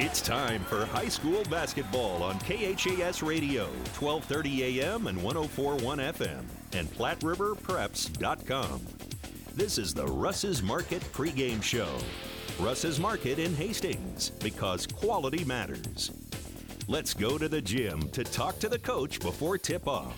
It's time for high school basketball on KHAS Radio, 1230 AM and 1041 FM, and PlatteRiverPreps.com. This is the Russ's Market pregame show. Russ's Market in Hastings, because quality matters. Let's go to the gym to talk to the coach before tip off.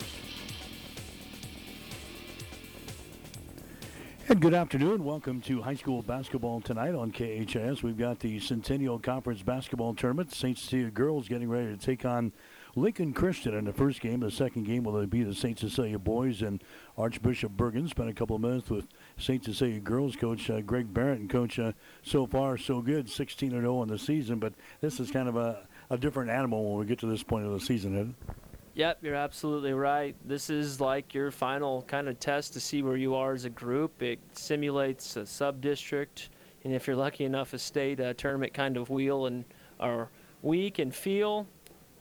And good afternoon. Welcome to high school basketball tonight on KHAS. We've got the Centennial Conference basketball tournament. St. Cecilia girls getting ready to take on Lincoln Christian in the first game. The second game will be the St. Cecilia boys and Archbishop Bergan. Spent a couple of minutes with St. Cecilia girls coach uh, Greg Barrett and coach uh, so far so good, 16 0 in the season. But this is kind of a, a different animal when we get to this point of the season. Isn't it? Yep, you're absolutely right. This is like your final kind of test to see where you are as a group. It simulates a sub district, and if you're lucky enough, a state uh, tournament kind of wheel and or week and feel.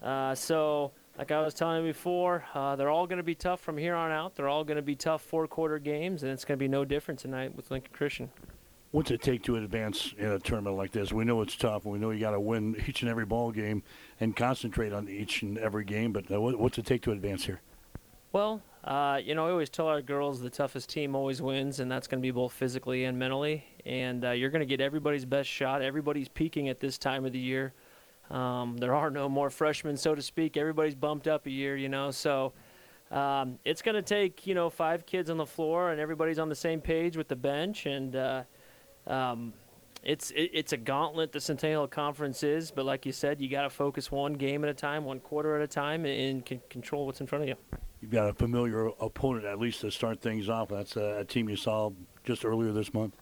Uh, so, like I was telling you before, uh, they're all going to be tough from here on out. They're all going to be tough four quarter games, and it's going to be no different tonight with Lincoln Christian. What's it take to advance in a tournament like this? We know it's tough. We know you got to win each and every ball game and concentrate on each and every game. But uh, what's it take to advance here? Well, uh, you know, I always tell our girls the toughest team always wins, and that's going to be both physically and mentally. And uh, you're going to get everybody's best shot. Everybody's peaking at this time of the year. Um, there are no more freshmen, so to speak. Everybody's bumped up a year, you know. So um, it's going to take, you know, five kids on the floor, and everybody's on the same page with the bench. And uh, um, it's it, it's a gauntlet the Centennial Conference is, but like you said, you got to focus one game at a time, one quarter at a time, and can control what's in front of you. You've got a familiar opponent at least to start things off. That's a, a team you saw just earlier this month.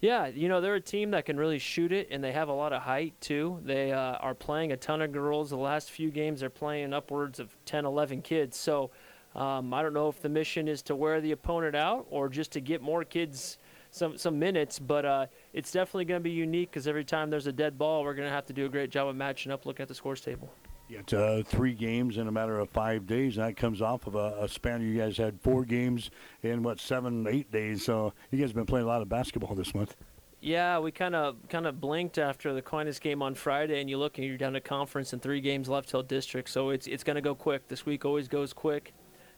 Yeah, you know they're a team that can really shoot it, and they have a lot of height too. They uh, are playing a ton of girls. The last few games, they're playing upwards of 10, 11 kids. So um, I don't know if the mission is to wear the opponent out or just to get more kids some some minutes, but uh, it's definitely going to be unique because every time there's a dead ball, we're going to have to do a great job of matching up. Look at the scores table. Yeah, it's uh, three games in a matter of five days. And that comes off of a, a, span. You guys had four games in what seven, eight days. So you guys have been playing a lot of basketball this month. Yeah, we kind of kind of blinked after the Aquinas game on Friday, and you look and you're down to conference and three games left till district. So it's it's going to go quick. This week always goes quick.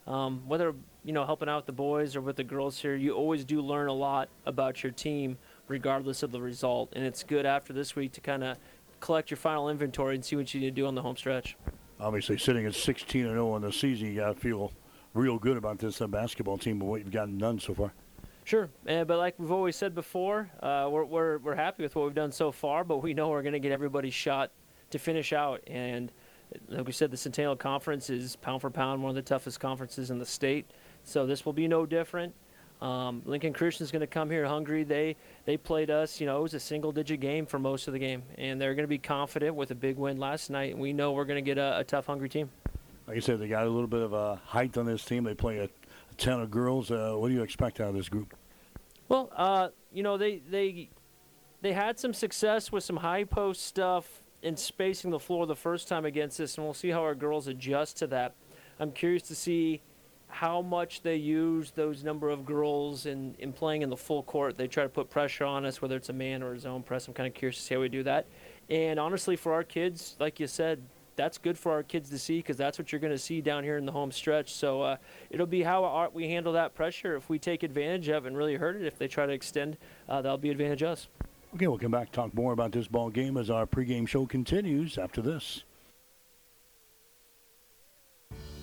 Um, whether you know helping out with the boys or with the girls here, you always do learn a lot about your team, regardless of the result. And it's good after this week to kind of collect your final inventory and see what you need to do on the home stretch. Obviously, sitting at 16 and 0 in the season, you got to feel real good about this uh, basketball team and what you've gotten done so far. Sure, uh, but like we've always said before, uh, we're, we're, we're happy with what we've done so far, but we know we're going to get everybody's shot to finish out. And like we said, the Centennial Conference is pound for pound one of the toughest conferences in the state. So this will be no different. Um, Lincoln Christian is going to come here hungry. They they played us. You know, it was a single-digit game for most of the game, and they're going to be confident with a big win last night. And we know we're going to get a, a, tough, hungry team. Like you said, they got a little bit of a height on this team. They play a, a ton of girls. Uh, what do you expect out of this group? Well, uh, you know, they they they had some success with some high post stuff and spacing the floor the first time against us, and we'll see how our girls adjust to that. I'm curious to see how much they use those number of girls in, in playing in the full court. They try to put pressure on us, whether it's a man or a zone press. I'm kind of curious to see how we do that. And honestly, for our kids, like you said, that's good for our kids to see because that's what you're going to see down here in the home stretch. So uh, it'll be how our, we handle that pressure. If we take advantage of and really hurt it, if they try to extend, uh, that'll be advantage us. Okay, we'll come back talk more about this ball game as our pregame show continues after this.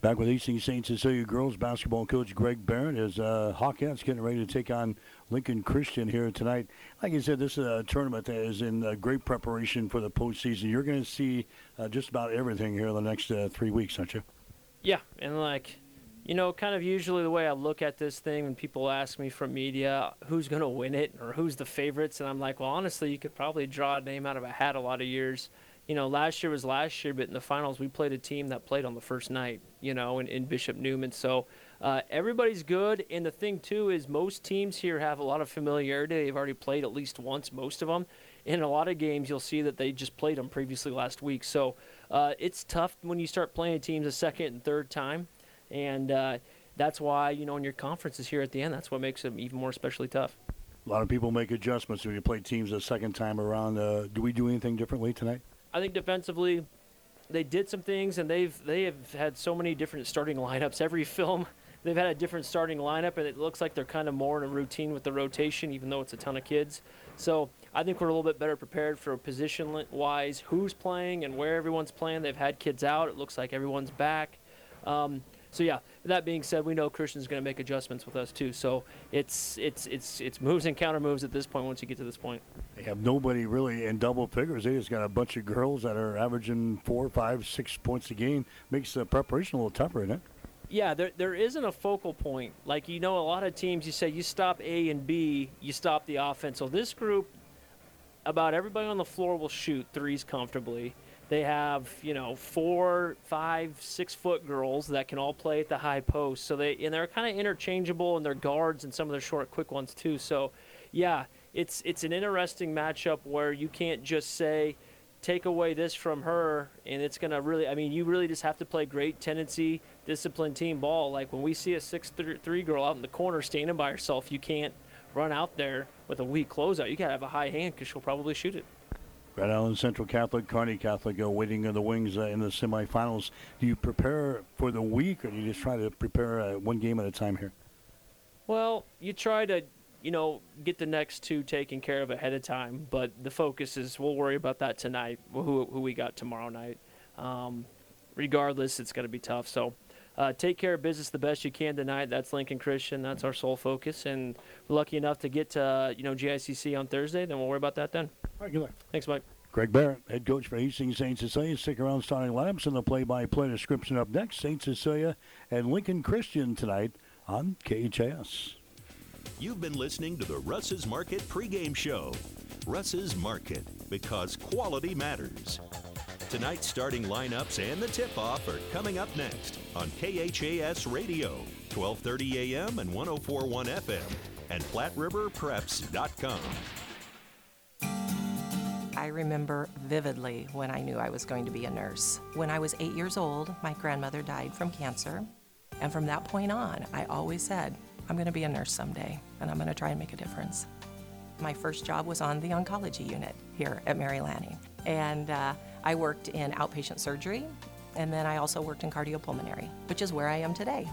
Back with Hastings St. Cecilia girls basketball coach Greg Barrett as uh, getting ready to take on Lincoln Christian here tonight. Like I said, this is a tournament that is in uh, great preparation for the postseason. You're going to see uh, just about everything here in the next uh, three weeks, aren't you? Yeah, and like you know, kind of usually the way I look at this thing when people ask me from media who's going to win it or who's the favorites, and I'm like, well, honestly, you could probably draw a name out of a hat a lot of years. You know, last year was last year, but in the finals, we played a team that played on the first night, you know, in, in Bishop Newman. So uh, everybody's good. And the thing, too, is most teams here have a lot of familiarity. They've already played at least once, most of them. In a lot of games, you'll see that they just played them previously last week. So uh, it's tough when you start playing teams a second and third time and uh, that's why you know in your conferences here at the end, that's what makes them even more especially tough. A lot of people make adjustments when you play teams a second time around. Uh, do we do anything differently tonight? I think defensively, they did some things, and they've they have had so many different starting lineups. Every film, they've had a different starting lineup, and it looks like they're kind of more in a routine with the rotation, even though it's a ton of kids. So I think we're a little bit better prepared for position wise, who's playing and where everyone's playing. They've had kids out. It looks like everyone's back. Um, so yeah, that being said, we know Christian's going to make adjustments with us too. So it's it's it's it's moves and counter moves at this point. Once you get to this point, they have nobody really in double figures. They just got a bunch of girls that are averaging four, five, six points a game. Makes the preparation a little tougher, isn't it? Yeah, there there isn't a focal point. Like you know, a lot of teams you say you stop A and B, you stop the offense. So this group, about everybody on the floor will shoot threes comfortably they have, you know, four, five, six foot girls that can all play at the high post. So they and they're kind of interchangeable in their guards and some of their short, quick ones too. So, yeah, it's it's an interesting matchup where you can't just say take away this from her and it's going to really i mean you really just have to play great tendency disciplined team ball like when we see a six three girl out in the corner standing by herself you can't run out there with a weak closeout you got to have a high hand because she'll probably shoot it Grand Island Central Catholic, Kearney Catholic uh, waiting in the wings uh, in the semifinals. Do you prepare for the week, or do you just try to prepare uh, one game at a time here? Well, you try to, you know, get the next two taken care of ahead of time, but the focus is we'll worry about that tonight, who, who we got tomorrow night. Um, regardless, it's going to be tough. So uh, take care of business the best you can tonight. That's Lincoln Christian. That's our sole focus. And we're lucky enough to get to, uh, you know, GICC on Thursday. Then we'll worry about that then. All right, good luck. Thanks, Mike. Greg Barrett, head coach for Hastings St. Cecilia. Stick around starting lineups and the play-by-play description up next. St. Cecilia and Lincoln Christian tonight on KHAS. You've been listening to the Russ's Market pregame show. Russ's Market, because quality matters. Tonight's starting lineups and the tip-off are coming up next on KHAS Radio, 1230 AM and 1041 FM, and PlatteRiverPreps.com. I remember vividly when I knew I was going to be a nurse. When I was eight years old, my grandmother died from cancer. And from that point on, I always said, I'm going to be a nurse someday, and I'm going to try and make a difference. My first job was on the oncology unit here at Mary Lanning. And uh, I worked in outpatient surgery, and then I also worked in cardiopulmonary, which is where I am today.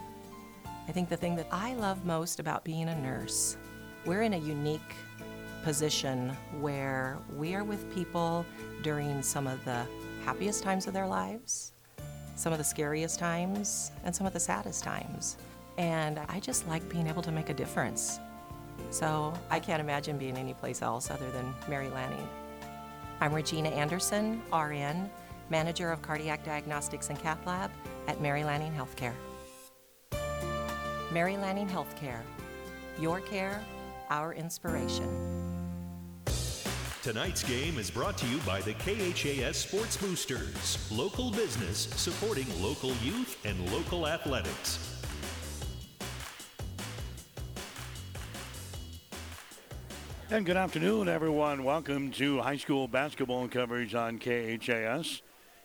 I think the thing that I love most about being a nurse, we're in a unique position where we are with people during some of the happiest times of their lives, some of the scariest times, and some of the saddest times. And I just like being able to make a difference. So I can't imagine being anyplace else other than Mary Lanning. I'm Regina Anderson, RN, Manager of Cardiac Diagnostics and Cath Lab at Mary Lanning Healthcare. Mary Lanning Healthcare. Your care, our inspiration. Tonight's game is brought to you by the KHAS Sports Boosters, local business supporting local youth and local athletics. And good afternoon, everyone. Welcome to high school basketball coverage on KHAS.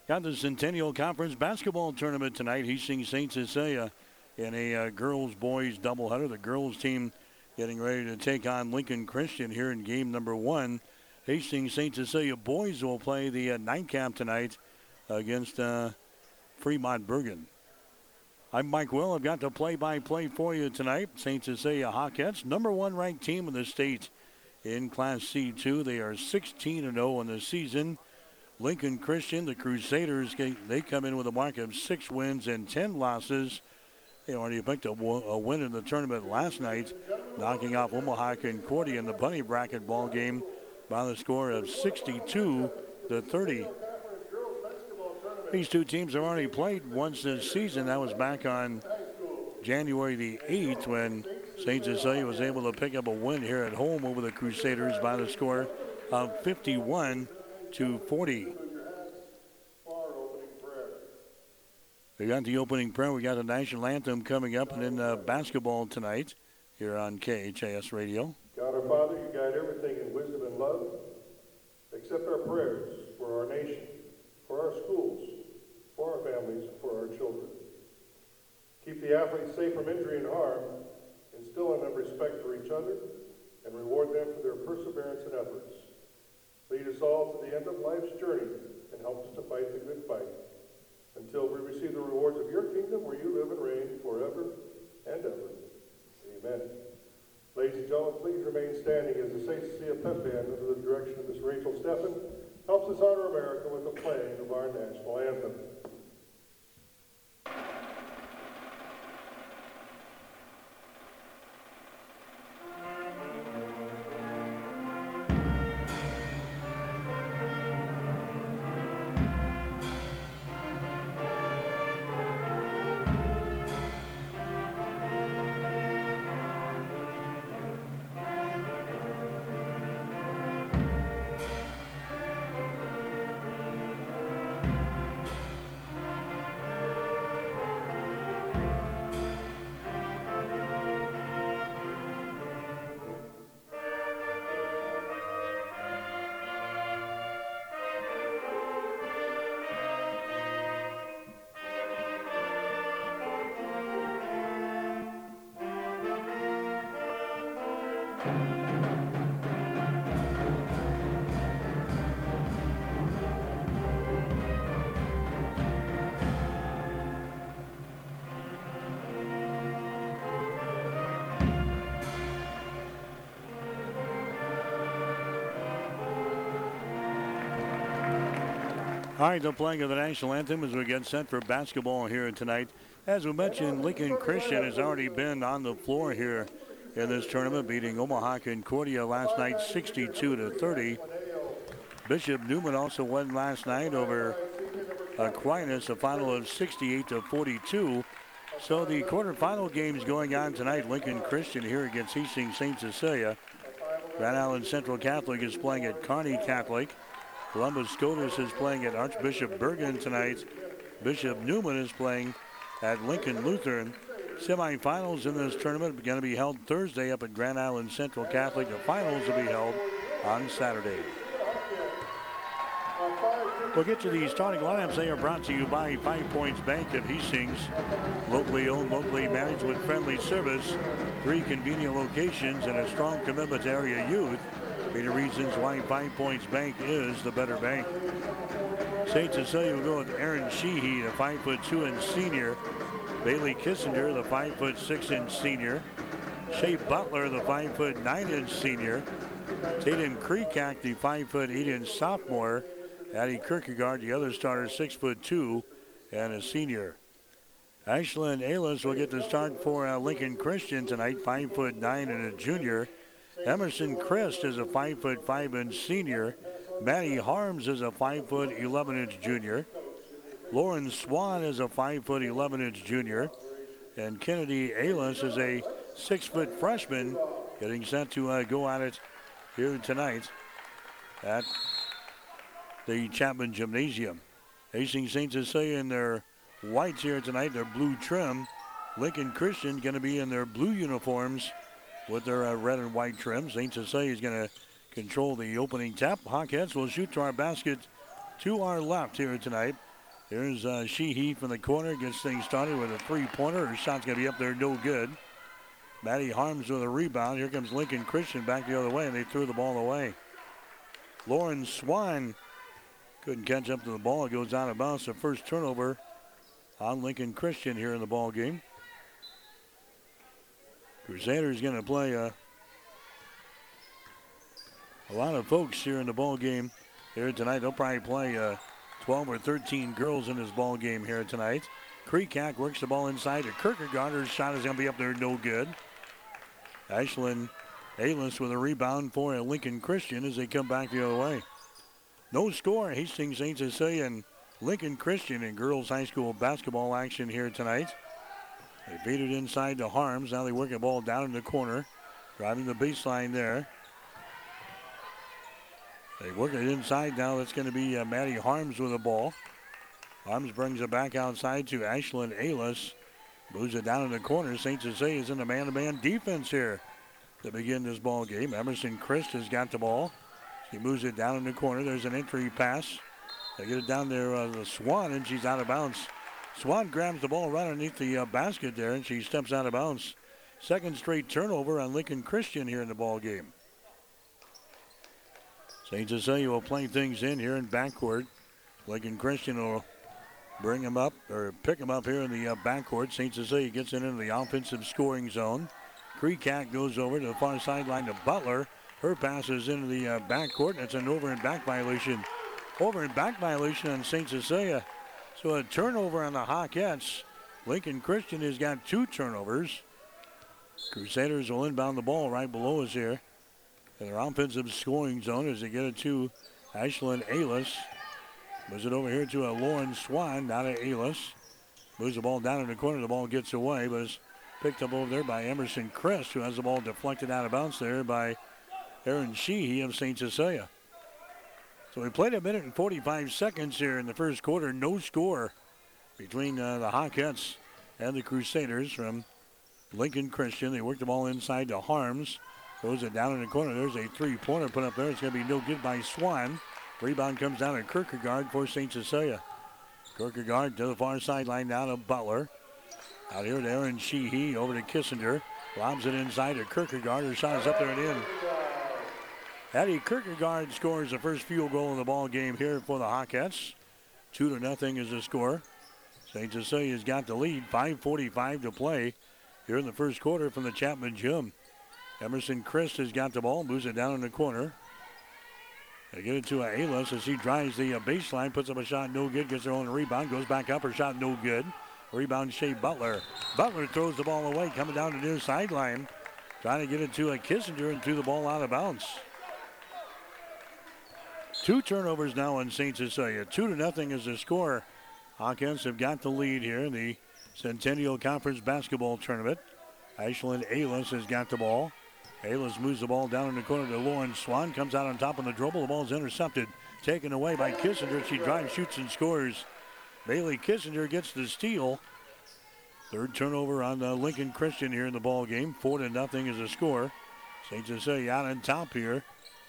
Got the Centennial Conference basketball tournament tonight. Hastings St. Cecilia in a uh, girls boys doubleheader. The girls team getting ready to take on Lincoln Christian here in game number one. Hastings St. Cecilia boys will play the uh, nightcap tonight against uh, Fremont Bergan. I'm Mike Will. I've got the play-by-play for you tonight. St. Cecilia Hawkettes, number one ranked team in the state in Class C2. They are 16 0 in the season. Lincoln Christian, the Crusaders, they come in with a mark of six wins and 10 losses. They already picked a, a win in the tournament last night, knocking off Omaha Concordia in the bunny bracket ball game by the score of 62 to 30. These two teams have already played once this season. That was back on January the 8th when St. Cecilia was able to pick up a win here at home over the Crusaders by the score of 51 to 40. We got the opening prayer. We got the national anthem coming up, and then uh, basketball tonight here on KHAS Radio. God our Father, you guide everything in wisdom and love. Accept our prayers for our nation, for our schools, for our families, and for our children. Keep the athletes safe from injury and harm, instill in them respect for each other, and reward them for their perseverance and efforts. Lead us all to the end of life's journey and help us to fight the good fight until we receive the rewards of your kingdom where you live and reign forever and ever. Amen. Ladies and gentlemen, please remain standing as the St. Cecilia Pep Band, under the direction of Miss Rachel Steffen, helps us honor America with the playing of our national anthem. All right, the playing of the national anthem as we get set for basketball here tonight. As we mentioned, Lincoln Christian has already been on the floor here in this tournament, beating Omaha Concordia last night 62 to 30. Bishop Newman also won last night over Aquinas, a final of 68 to 42. So the quarterfinal games going on tonight. Lincoln Christian here against Hastings St. Cecilia. Grand Island Central Catholic is playing at Kearney Catholic. Columbus Scotus is playing at Archbishop Bergan tonight. Bishop Newman is playing at Lincoln Lutheran. Semifinals in this tournament are going to be held Thursday up at Grand Island Central Catholic. The finals will be held on Saturday. We'll get to the starting lineups. They are brought to you by Five Points Bank of Hastings. Locally owned, locally managed with friendly service. Three convenient locations and a strong commitment to area youth. Be the reasons why Five Points Bank is the better bank. St. Cecilia will go with Aaron Sheehy, the five foot two inch senior. Bailey Kissinger, the five foot six inch senior. Shea Butler, the five foot nine inch senior. Tatum Kreekak, the five foot eight inch sophomore. Addie Kierkegaard, the other starter, six foot two and a senior. Ashlyn Aylis will get the start for uh, Lincoln Christian tonight, five foot nine and a junior. Emerson Christ is a five foot five inch senior. Maddie Harms is a five foot 11 inch junior. Lauren Swan is a five foot 11 inch junior. And Kennedy Aylis is a six foot freshman getting set to uh, go at it here tonight at the Chapman Gymnasium. Hastings St. Cecilia in their whites here tonight, their blue trim. Lincoln Christian going to be in their blue uniforms with their uh, red and white trim. St. Cecilia is going to control the opening tap. Hawkettes will shoot to our basket to our left here tonight. Here's uh, Sheehy from the corner, gets things started with a three-pointer. Her shot's going to be up there, no good. Maddie Harms with a rebound. Here comes Lincoln Christian back the other way, and they threw the ball away. Lauren Swan couldn't catch up to the ball. It goes out of bounds. The first turnover on Lincoln Christian here in the ball game. Crusaders going to play a, a lot of folks here in the ball game here tonight. They'll probably play uh, 12 or 13 girls in this ball game here tonight. Kreekak works the ball inside to Kierkegaard. Her shot is going to be up there, no good. Ashlyn Aylis with a rebound for Lincoln Christian as they come back the other way. No score. Hastings St. Cecilia and Lincoln Christian in girls high school basketball action here tonight. They beat it inside to Harms. Now they work the ball down in the corner. Driving the baseline there. They work it inside now. That's going to be uh, Maddie Harms with the ball. Harms brings it back outside to Ashlyn Aylis. Moves it down in the corner. St. Cecilia is in the man-to-man defense here to begin this ball game. Emerson Christ has got the ball. He moves it down in the corner. There's an entry pass. They get it down there uh, the Swan, and she's out of bounds. Swan grabs the ball right underneath the uh, basket there, and she steps out of bounds. Second straight turnover on Lincoln Christian here in the ball game. St. Cecilia will play things in here in backcourt. Lincoln Christian will bring him up or pick him up here in the uh, backcourt. St. Cecilia gets it into the offensive scoring zone. Kreekak goes over to the far sideline to Butler. Her pass is into the uh, backcourt. It's an over and back violation. Over and back violation on St. Cecilia. So a turnover on the Hawkettes. Lincoln Christian has got two turnovers. Crusaders will inbound the ball right below us here. In their offensive scoring zone as they get it to Ashlyn Aylis. Moves it over here to a Lauren Swan, not a Aylis. Moves the ball down in the corner. The ball gets away, but is picked up over there by Emerson Christ, who has the ball deflected out of bounds there by Aaron Sheehy of St. Cecilia. So we played a minute and 45 seconds here in the first quarter. No score between uh, the Hawkettes and the Crusaders from Lincoln Christian. They worked the ball inside to Harms. Throws it down in the corner. There's a three-pointer put up there. It's going to be no good by Swan. Rebound comes down to Kierkegaard for St. Cecilia. Kierkegaard to the far sideline down to Butler. Out here to Aaron Sheehy over to Kissinger. Lobs it inside to Kierkegaard. Her shot is up there and in. Addie Kierkegaard scores the first field goal in the ball game here for the Hawkettes. Two to nothing is the score. St. Cecilia's got the lead. 5.45 to play here in the first quarter from the Chapman Gym. Emerson Christ has got the ball, moves it down in the corner. They get it to Aylis as he drives the uh, baseline, puts up a shot, no good, gets her own rebound, goes back up, her shot, no good. Rebound, Shea Butler. Butler throws the ball away, coming down the near sideline, trying to get it to a Kissinger and threw the ball out of bounds. Two turnovers now on St. Cecilia. Two to nothing is the score. Hawkettes have got the lead here in the Centennial Conference Basketball Tournament. Ashlyn Aylis has got the ball. Aylis moves the ball down in the corner to Lauren Swan. Comes out on top of the dribble. The ball is intercepted. Taken away by Kissinger. She drives, shoots, and scores. Bailey Kissinger gets the steal. Third turnover on uh, Lincoln Christian here in the ball game. Four to nothing is the score. St. Cecilia out on top here.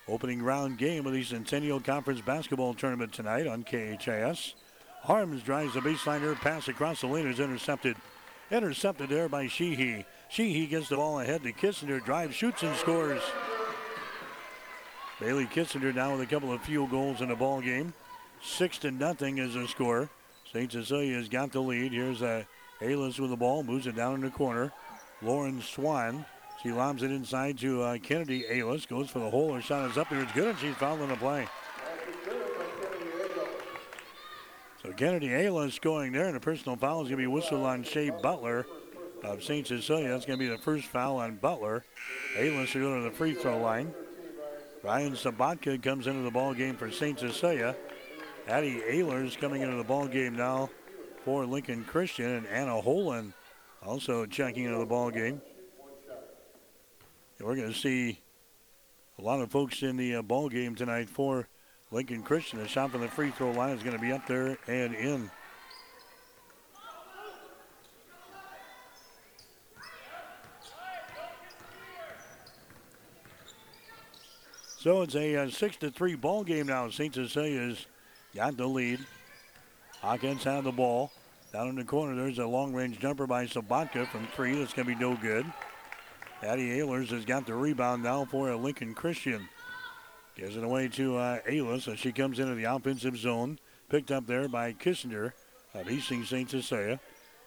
Opening round game of the Centennial Conference Basketball Tournament tonight on KHAS. Harms drives the baseline. Her pass across the lane is intercepted. Intercepted there by Sheehy. Sheehy gets the ball ahead to Kissinger. Drives, shoots, and scores. Bailey Kissinger now with a couple of field goals in the ball game. Six to nothing is the score. St. Cecilia has got the lead. Here's uh, Aylis with the ball. Moves it down in the corner. Lauren Swan. She lobs it inside to uh, Kennedy Aylis. Goes for the hole. Her shot is up there. It's good, and she's fouled on the play. So Kennedy Aylis going there, and a personal foul is going to be whistled on Shea Butler of St. Cecilia. That's going to be the first foul on Butler. Aylis will go to the free throw line. Ryan Sabatka comes into the ball game for St. Cecilia. Addie Ehlers coming into the ball game now for Lincoln Christian, and Anna Holen also checking into the ball game. We're going to see a lot of folks in the uh, ball game tonight for Lincoln Christian. The shot from the free throw line is going to be up there and in. So it's a, uh, six to three ball game now. St. Cecilia's got the lead. Hawkettes have the ball. Down in the corner, there's a long range jumper by Sabatka from three. That's going to be no good. Addie Ehlers has got the rebound now for Lincoln Christian. Gives it away to uh, Aylis as she comes into the offensive zone. Picked up there by Kissinger of Hastings St. Cecilia.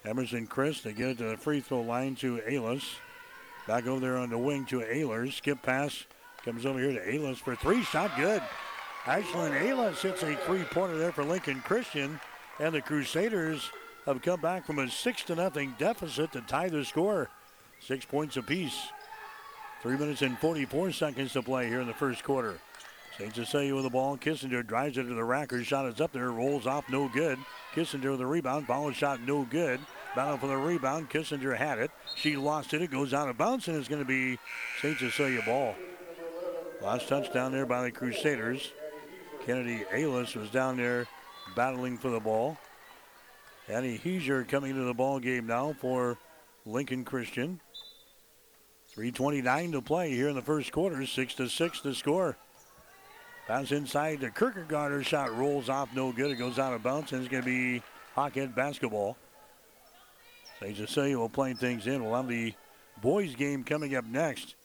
Emerson Christ, they get it to the free throw line to Aylis. Back over there on the wing to Ehlers. Skip pass comes over here to Aylis for three. Shot good. Ashlyn Aylis hits a three-pointer there for Lincoln Christian. And the Crusaders have come back from a 6 to nothing deficit to tie the score. Six points apiece. Three minutes and 44 seconds to play here in the first quarter. St. Cecilia with the ball. Kissinger drives it to the rack. Her shot is up there. Rolls off. No good. Kissinger with the rebound. Follow shot. No good. battle for the rebound. Kissinger had it. She lost it. It goes out of bounds, and it's going to be St. Cecilia ball. Last touchdown there by the Crusaders. Kennedy Aylis was down there battling for the ball. Annie Heiser coming to the ball game now for Lincoln Christian. 3.29 to play here in the first quarter. 6 to 6 to score. Pass inside to Kierkegaard. shot rolls off, no good. It goes out of bounds, and it's going to be Hawkette basketball. St. Cecilia will play things in. We'll have the boys game coming up next.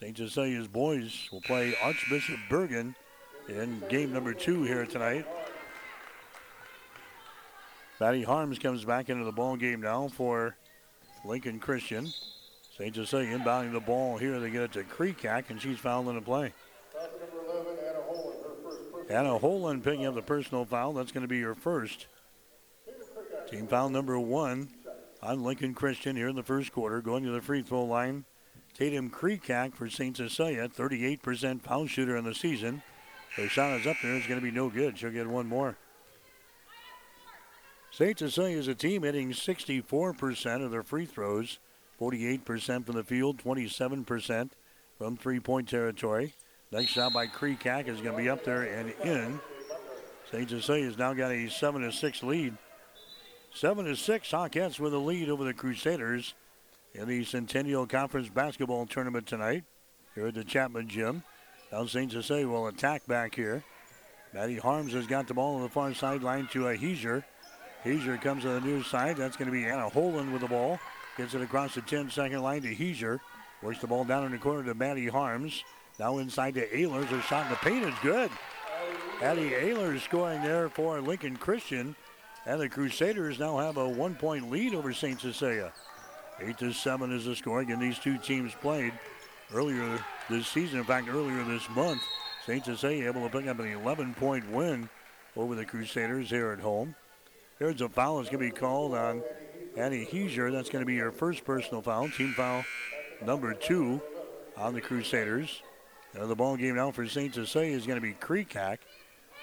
St. Cecilia's boys will play Archbishop Bergan in game number two here tonight. Maddie Harms comes back into the ball game now for Lincoln Christian. St. Cecilia inbounding the ball here. They get it to Kreekak, and she's fouled in the play. Anna Holen picking up the personal foul. That's going to be her first. Team foul number one on Lincoln Christian here in the first quarter. Going to the free throw line Tatum Kreekak for St. Cecilia, 38% foul shooter in the season. Her shot is up there. It's going to be no good. She'll get one more. St. Cecilia is a team hitting 64% of their free throws, 48% from the field, 27% from three point territory. Next shot by Kreekak is going to be up there and in. St. Cecilia has now got a 7 to 6 lead. 7 to 6, Hawkettes with a lead over the Crusaders in the Centennial Conference basketball tournament tonight here at the Chapman Gym. Now St. Cecilia will attack back here. Maddie Harms has got the ball on the far sideline to a Heiser. Heiser comes to the near side. That's going to be Anna Holen with the ball. Gets it across the 10 second line to Heiser. Works the ball down in the corner to Maddie Harms. Now inside to Ehlers. Her shot in the paint is good. Addie Ehlers scoring there for Lincoln Christian. And the Crusaders now have a one point lead over St. Cecilia. 8 to 7 is the score. Again, these two teams played earlier this season. In fact, earlier this month, St. Cecilia able to pick up an 11 point win over the Crusaders here at home. There's a foul that's going to be called on Annie Heiser. That's going to be her first personal foul. Team foul number two on the Crusaders. The ball game now for St. Cecilia is going to be Kreekak.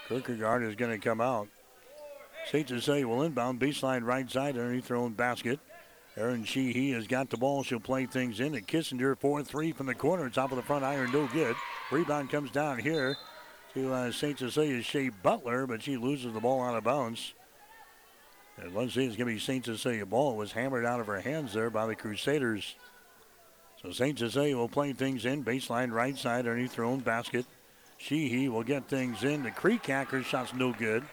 Kierkegaard is going to come out. St. Cecilia will inbound baseline right side underneath their own basket. Aaron Sheehy has got the ball. She'll play things in. And Kissinger, 4 3 from the corner. Top of the front iron, no good. Rebound comes down here to uh, St. Cecilia's Shea Butler, but she loses the ball out of bounds. And let's see, it's going to be St. Cecilia ball. It was hammered out of her hands there by the Crusaders. So St. Cecilia will play things in. Baseline right side underneath their own basket. Sheehy will get things in. The Kreekakers shot's no good.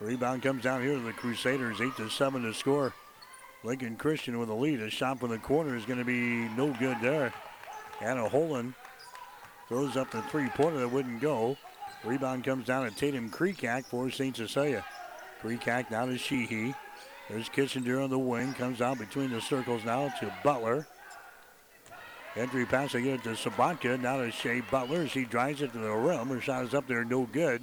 Rebound comes down here to the Crusaders. 8 to 7 to score. Lincoln Christian with a lead. A shot from the corner is going to be no good there. Anna Holen throws up the three pointer that wouldn't go. Rebound comes down to Tatum Kreekak for St. Cecilia. Kreekak now to Sheehy. There's Kissinger on the wing. Comes out between the circles now to Butler. Entry pass again to Sabatka. Now to Shea Butler. as he drives it to the rim. Her shot is up there, no good.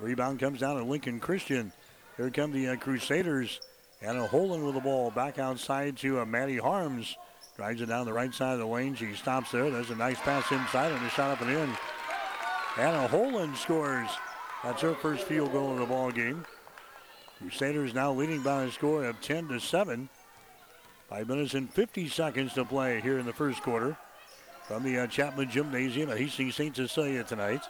Rebound comes down to Lincoln Christian. Here come the uh, Crusaders. Anna Holen with the ball back outside to uh, Maddie Harms. Drives it down the right side of the lane. She stops there. There's a nice pass inside and a shot up and in. Anna Holen scores. That's her first field goal of the ball game. Crusaders now leading by a score of 10 to 7. Five minutes and 50 seconds to play here in the first quarter from the uh, Chapman Gymnasium at Hastings St. Cecilia tonight.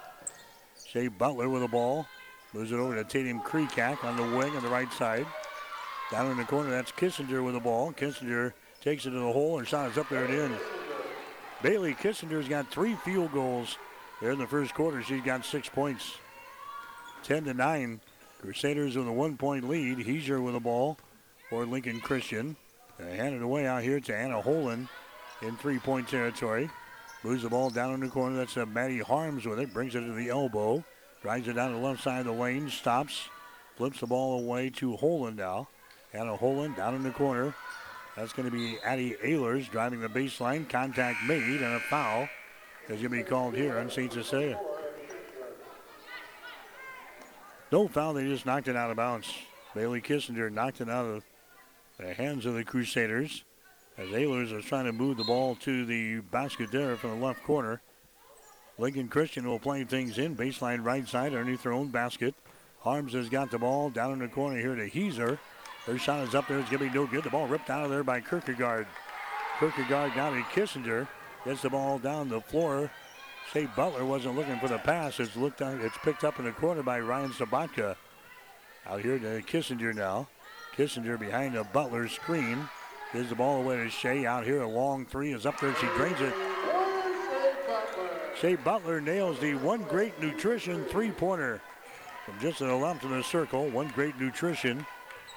Shea Butler with the ball. Moves it over to Tatum Kreekak on the wing on the right side. Down in the corner, that's Kissinger with the ball. Kissinger takes it to the hole and shot is up there and in. Bailey Kissinger's got three field goals there in the first quarter. She's got six points. 10 to 9. Crusaders with a one point lead. Heiser with the ball for Lincoln Christian. They hand it away out here to Anna Holen in three point territory. Moves the ball down in the corner. That's uh, Maddie Harms with it. Brings it to the elbow. Drives it down the left side of the lane. Stops. Flips the ball away to Holen now. Anna Holen down in the corner. That's going to be Addie Ehlers driving the baseline. Contact made and a foul is going to be called here on St. Cecilia. No foul, they just knocked it out of bounds. Bailey Kissinger knocked it out of the hands of the Crusaders as Ehlers is trying to move the ball to the basket there from the left corner. Lincoln Christian will play things in. Baseline right side underneath their own basket. Harms has got the ball down in the corner here to Heiser. Their shot is up there. It's going to be no good. The ball ripped out of there by Kierkegaard. Kierkegaard down to Kissinger. Gets the ball down the floor. Shea Butler wasn't looking for the pass. It's looked on, It's picked up in the corner by Ryan Sabatka. Out here to Kissinger now. Kissinger behind the Butler screen. Gives the ball away to Shea. Out here, a long three is up there. She drains it. Shea Butler nails the one great nutrition three pointer from just an left of the circle. One great nutrition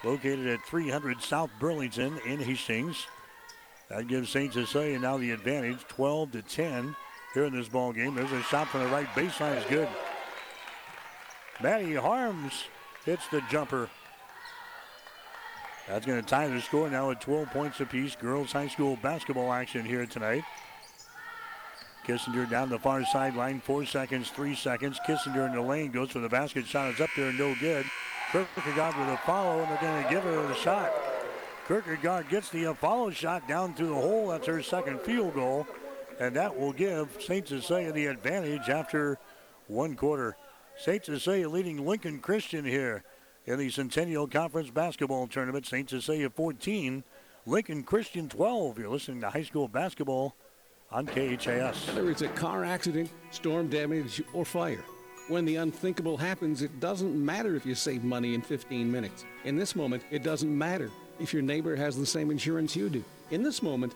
located at 300 South Burlington in Hastings. That gives St. Cecilia now the advantage, 12 to 10 here in this ball game. There's a shot from the right baseline, is good. Maddie Harms hits the jumper. That's going to tie the score now at 12 points apiece. Girls high school basketball action here tonight. Kissinger down the far sideline, four seconds, three seconds. Kissinger in the lane goes for the basket shot. Is up there, and no good. Kierkegaard with a follow, and they're going to give her the shot. Kierkegaard gets the follow shot down through the hole. That's her second field goal, and that will give St. Cecilia the advantage after one quarter. St. Cecilia leading Lincoln Christian here in the Centennial Conference Basketball Tournament. St. Cecilia 14, Lincoln Christian 12. You're listening to high school basketball on KHAS. Whether it's a car accident, storm damage, or fire. When the unthinkable happens, it doesn't matter if you save money in 15 minutes. In this moment, it doesn't matter if your neighbor has the same insurance you do. In this moment,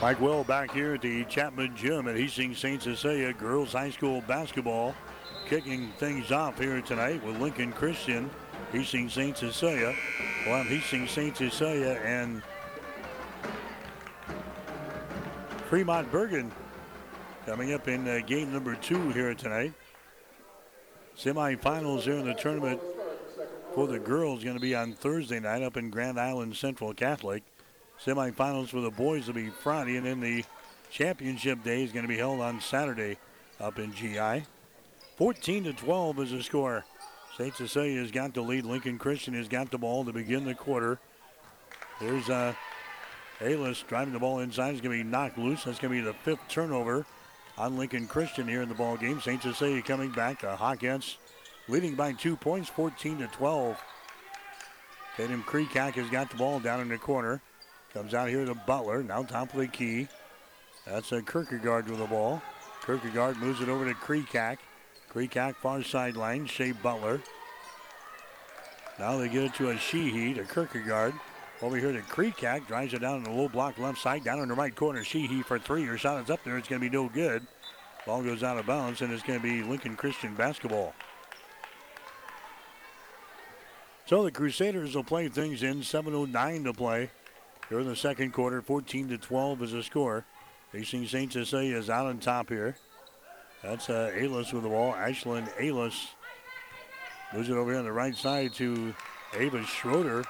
Mike Will back here at the Chapman Gym at Hastings St. Cecilia Girls High School Basketball. Kicking things off here tonight with Lincoln Christian, Hastings St. Cecilia. Well, I'm Hastings St. Cecilia and Fremont Bergan coming up in uh, game number two here tonight. Semifinals here in the tournament for the girls going to be on Thursday night up in Grand Island Central Catholic. Semifinals for the boys will be Friday, and then the championship day is going to be held on Saturday up in GI. 14 to 12 is the score. St. Cecilia has got the lead. Lincoln Christian has got the ball to begin the quarter. There's uh, Aylis driving the ball inside. It's going to be knocked loose. That's going to be the fifth turnover on Lincoln Christian here in the ball game. St. Cecilia coming back. The Hawkettes leading by two points, 14 to 12. Tatum Kreekak has got the ball down in the corner. Comes out here to Butler. Now top of the key. That's a Kierkegaard with the ball. Kierkegaard moves it over to Kreekak. Kreekak far sideline. Shea Butler. Now they get it to a Sheehy to Kierkegaard. Over here to Kreekak. Drives it down in the low block left side. Down in the right corner. Sheehy for three. Her shot is up there. It's going to be no good. Ball goes out of bounds, and it's going to be Lincoln Christian basketball. So the Crusaders will play things in. 7.09 to play. Here in the second quarter, 14 to 12 is the score. Hastings St. Cecilia is out on top here. That's uh, Aylis with the ball. Ashlyn Aylis moves it over here on the right side to Ava Schroeder.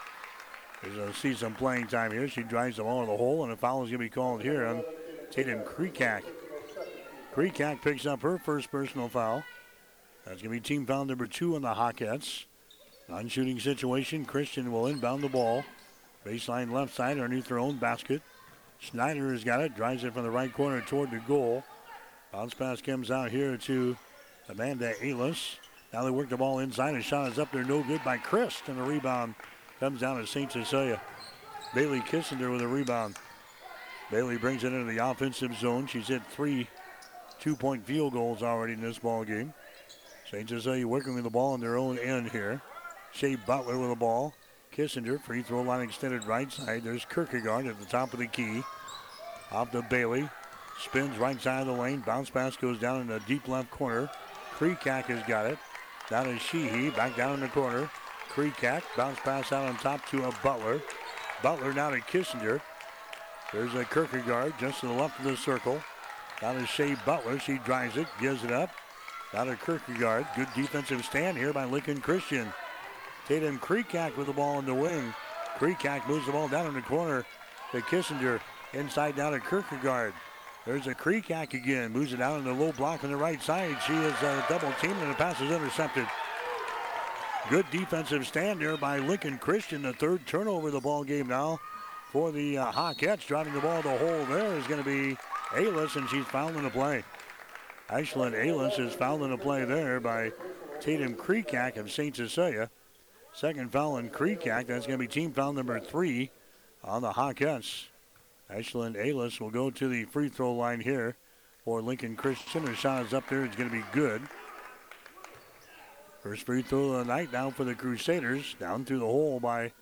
There's a see some playing time here. She drives the ball in the hole, and a foul is going to be called here on Tatum Kreekak. Kreekak picks up her first personal foul. That's going to be team foul number two on the Hawkettes. Non shooting situation. Christian will inbound the ball. Baseline left side underneath their own basket. Schneider has got it. Drives it from the right corner toward the goal. Bounce pass comes out here to Amanda Aylis. Now they work the ball inside. A shot is up there, no good by Christ. And the rebound comes down to St. Cecilia. Bailey Kissinger with a rebound. Bailey brings it into the offensive zone. She's hit three two-point field goals already in this ball game. St. Cecilia working with the ball on their own end here. Shea Butler with the ball. Kissinger, free throw line extended right side. There's Kierkegaard at the top of the key. Off to Bailey. Spins right side of the lane. Bounce pass goes down in the deep left corner. Kreekak has got it. Down to Sheehy. Back down in the corner. Kreekak. Bounce pass out on top to a Butler. Butler now to Kissinger. There's a Kierkegaard just to the left of the circle. Down to Shea Butler. She drives it. Gives it up. Down to Kierkegaard. Good defensive stand here by Lincoln Christian. Tatum Kreekak with the ball in the wing. Kreekak moves the ball down in the corner. to Kissinger. Inside down to Kierkegaard. There's a Kreekak again. Moves it out in the low block on the right side. She is uh, double teamed and the pass is intercepted. Good defensive stand there by Lincoln Christian. The third turnover of the ball game now for the uh, Hawkettes. Driving the ball to the hole there is going to be Aylis, and she's fouled in the play. Ashlyn Aylis is fouled in the play there by Tatum Kreekak of St. Cecilia. Second foul in Kreekak. That's going to be team foul number three on the Hawkettes. Ashlyn Aylis will go to the free throw line here for Lincoln Christian. Her shot is up there. It's going to be good. First free throw of the night now for the Crusaders. Down through the hole by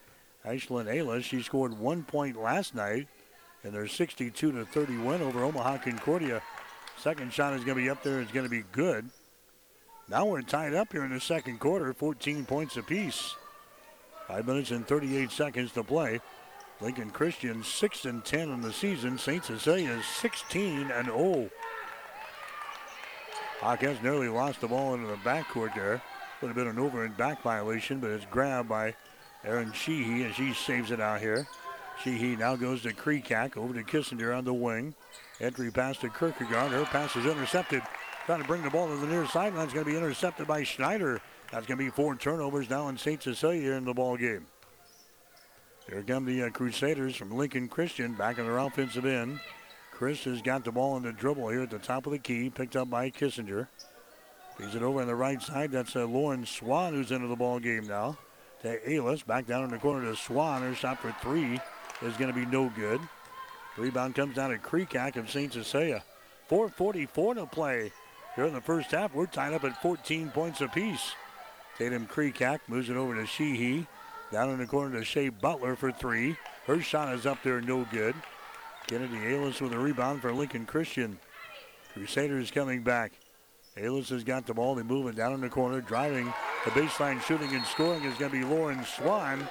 Ashlyn Aylis. She scored one point last night in their 62 to 30 win over Omaha Concordia. Second shot is going to be up there. It's going to be good. Now we're tied up here in the second quarter, 14 points apiece. Five minutes and 38 seconds to play. Lincoln Christian 6 and 10 in the season. St. Cecilia is 16 and 0. Hawkins nearly lost the ball into the backcourt there. Would have been an over and back violation, but it's grabbed by Aaron Sheehy and she saves it out here. Sheehy now goes to Kreekak over to Kissinger on the wing. Entry pass to Kierkegaard. Her pass is intercepted. Trying to bring the ball to the near sideline. It's going to be intercepted by Schneider. That's going to be four turnovers now in St. Cecilia in the ball game. Here come the uh, Crusaders from Lincoln Christian back in their offensive end. Christ has got the ball in the dribble here at the top of the key, picked up by Kissinger. Feeds it over on the right side. That's uh, Lauren Swan who's into the ball game now. To Aylis, back down in the corner to Swan. Her shot for three is going to be no good. Rebound comes down to Kreekak of St. Cecilia. 4.44 to play here in the first half. We're tied up at 14 points apiece. Tatum Kreekak moves it over to Sheehy. Down in the corner to Shea Butler for three. Her shot is up there, no good. Kennedy Aylis with a rebound for Lincoln Christian. Crusaders coming back. Aylis has got the ball. They move it down in the corner. Driving the baseline shooting and scoring is going to be Lauren Swan.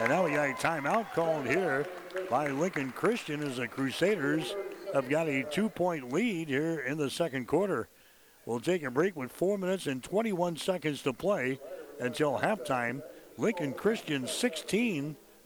And now we got a timeout called here by Lincoln Christian as the Crusaders have got a two-point lead here in the second quarter. We'll take a break with four minutes and 21 seconds to play until halftime. Lincoln Christian 16,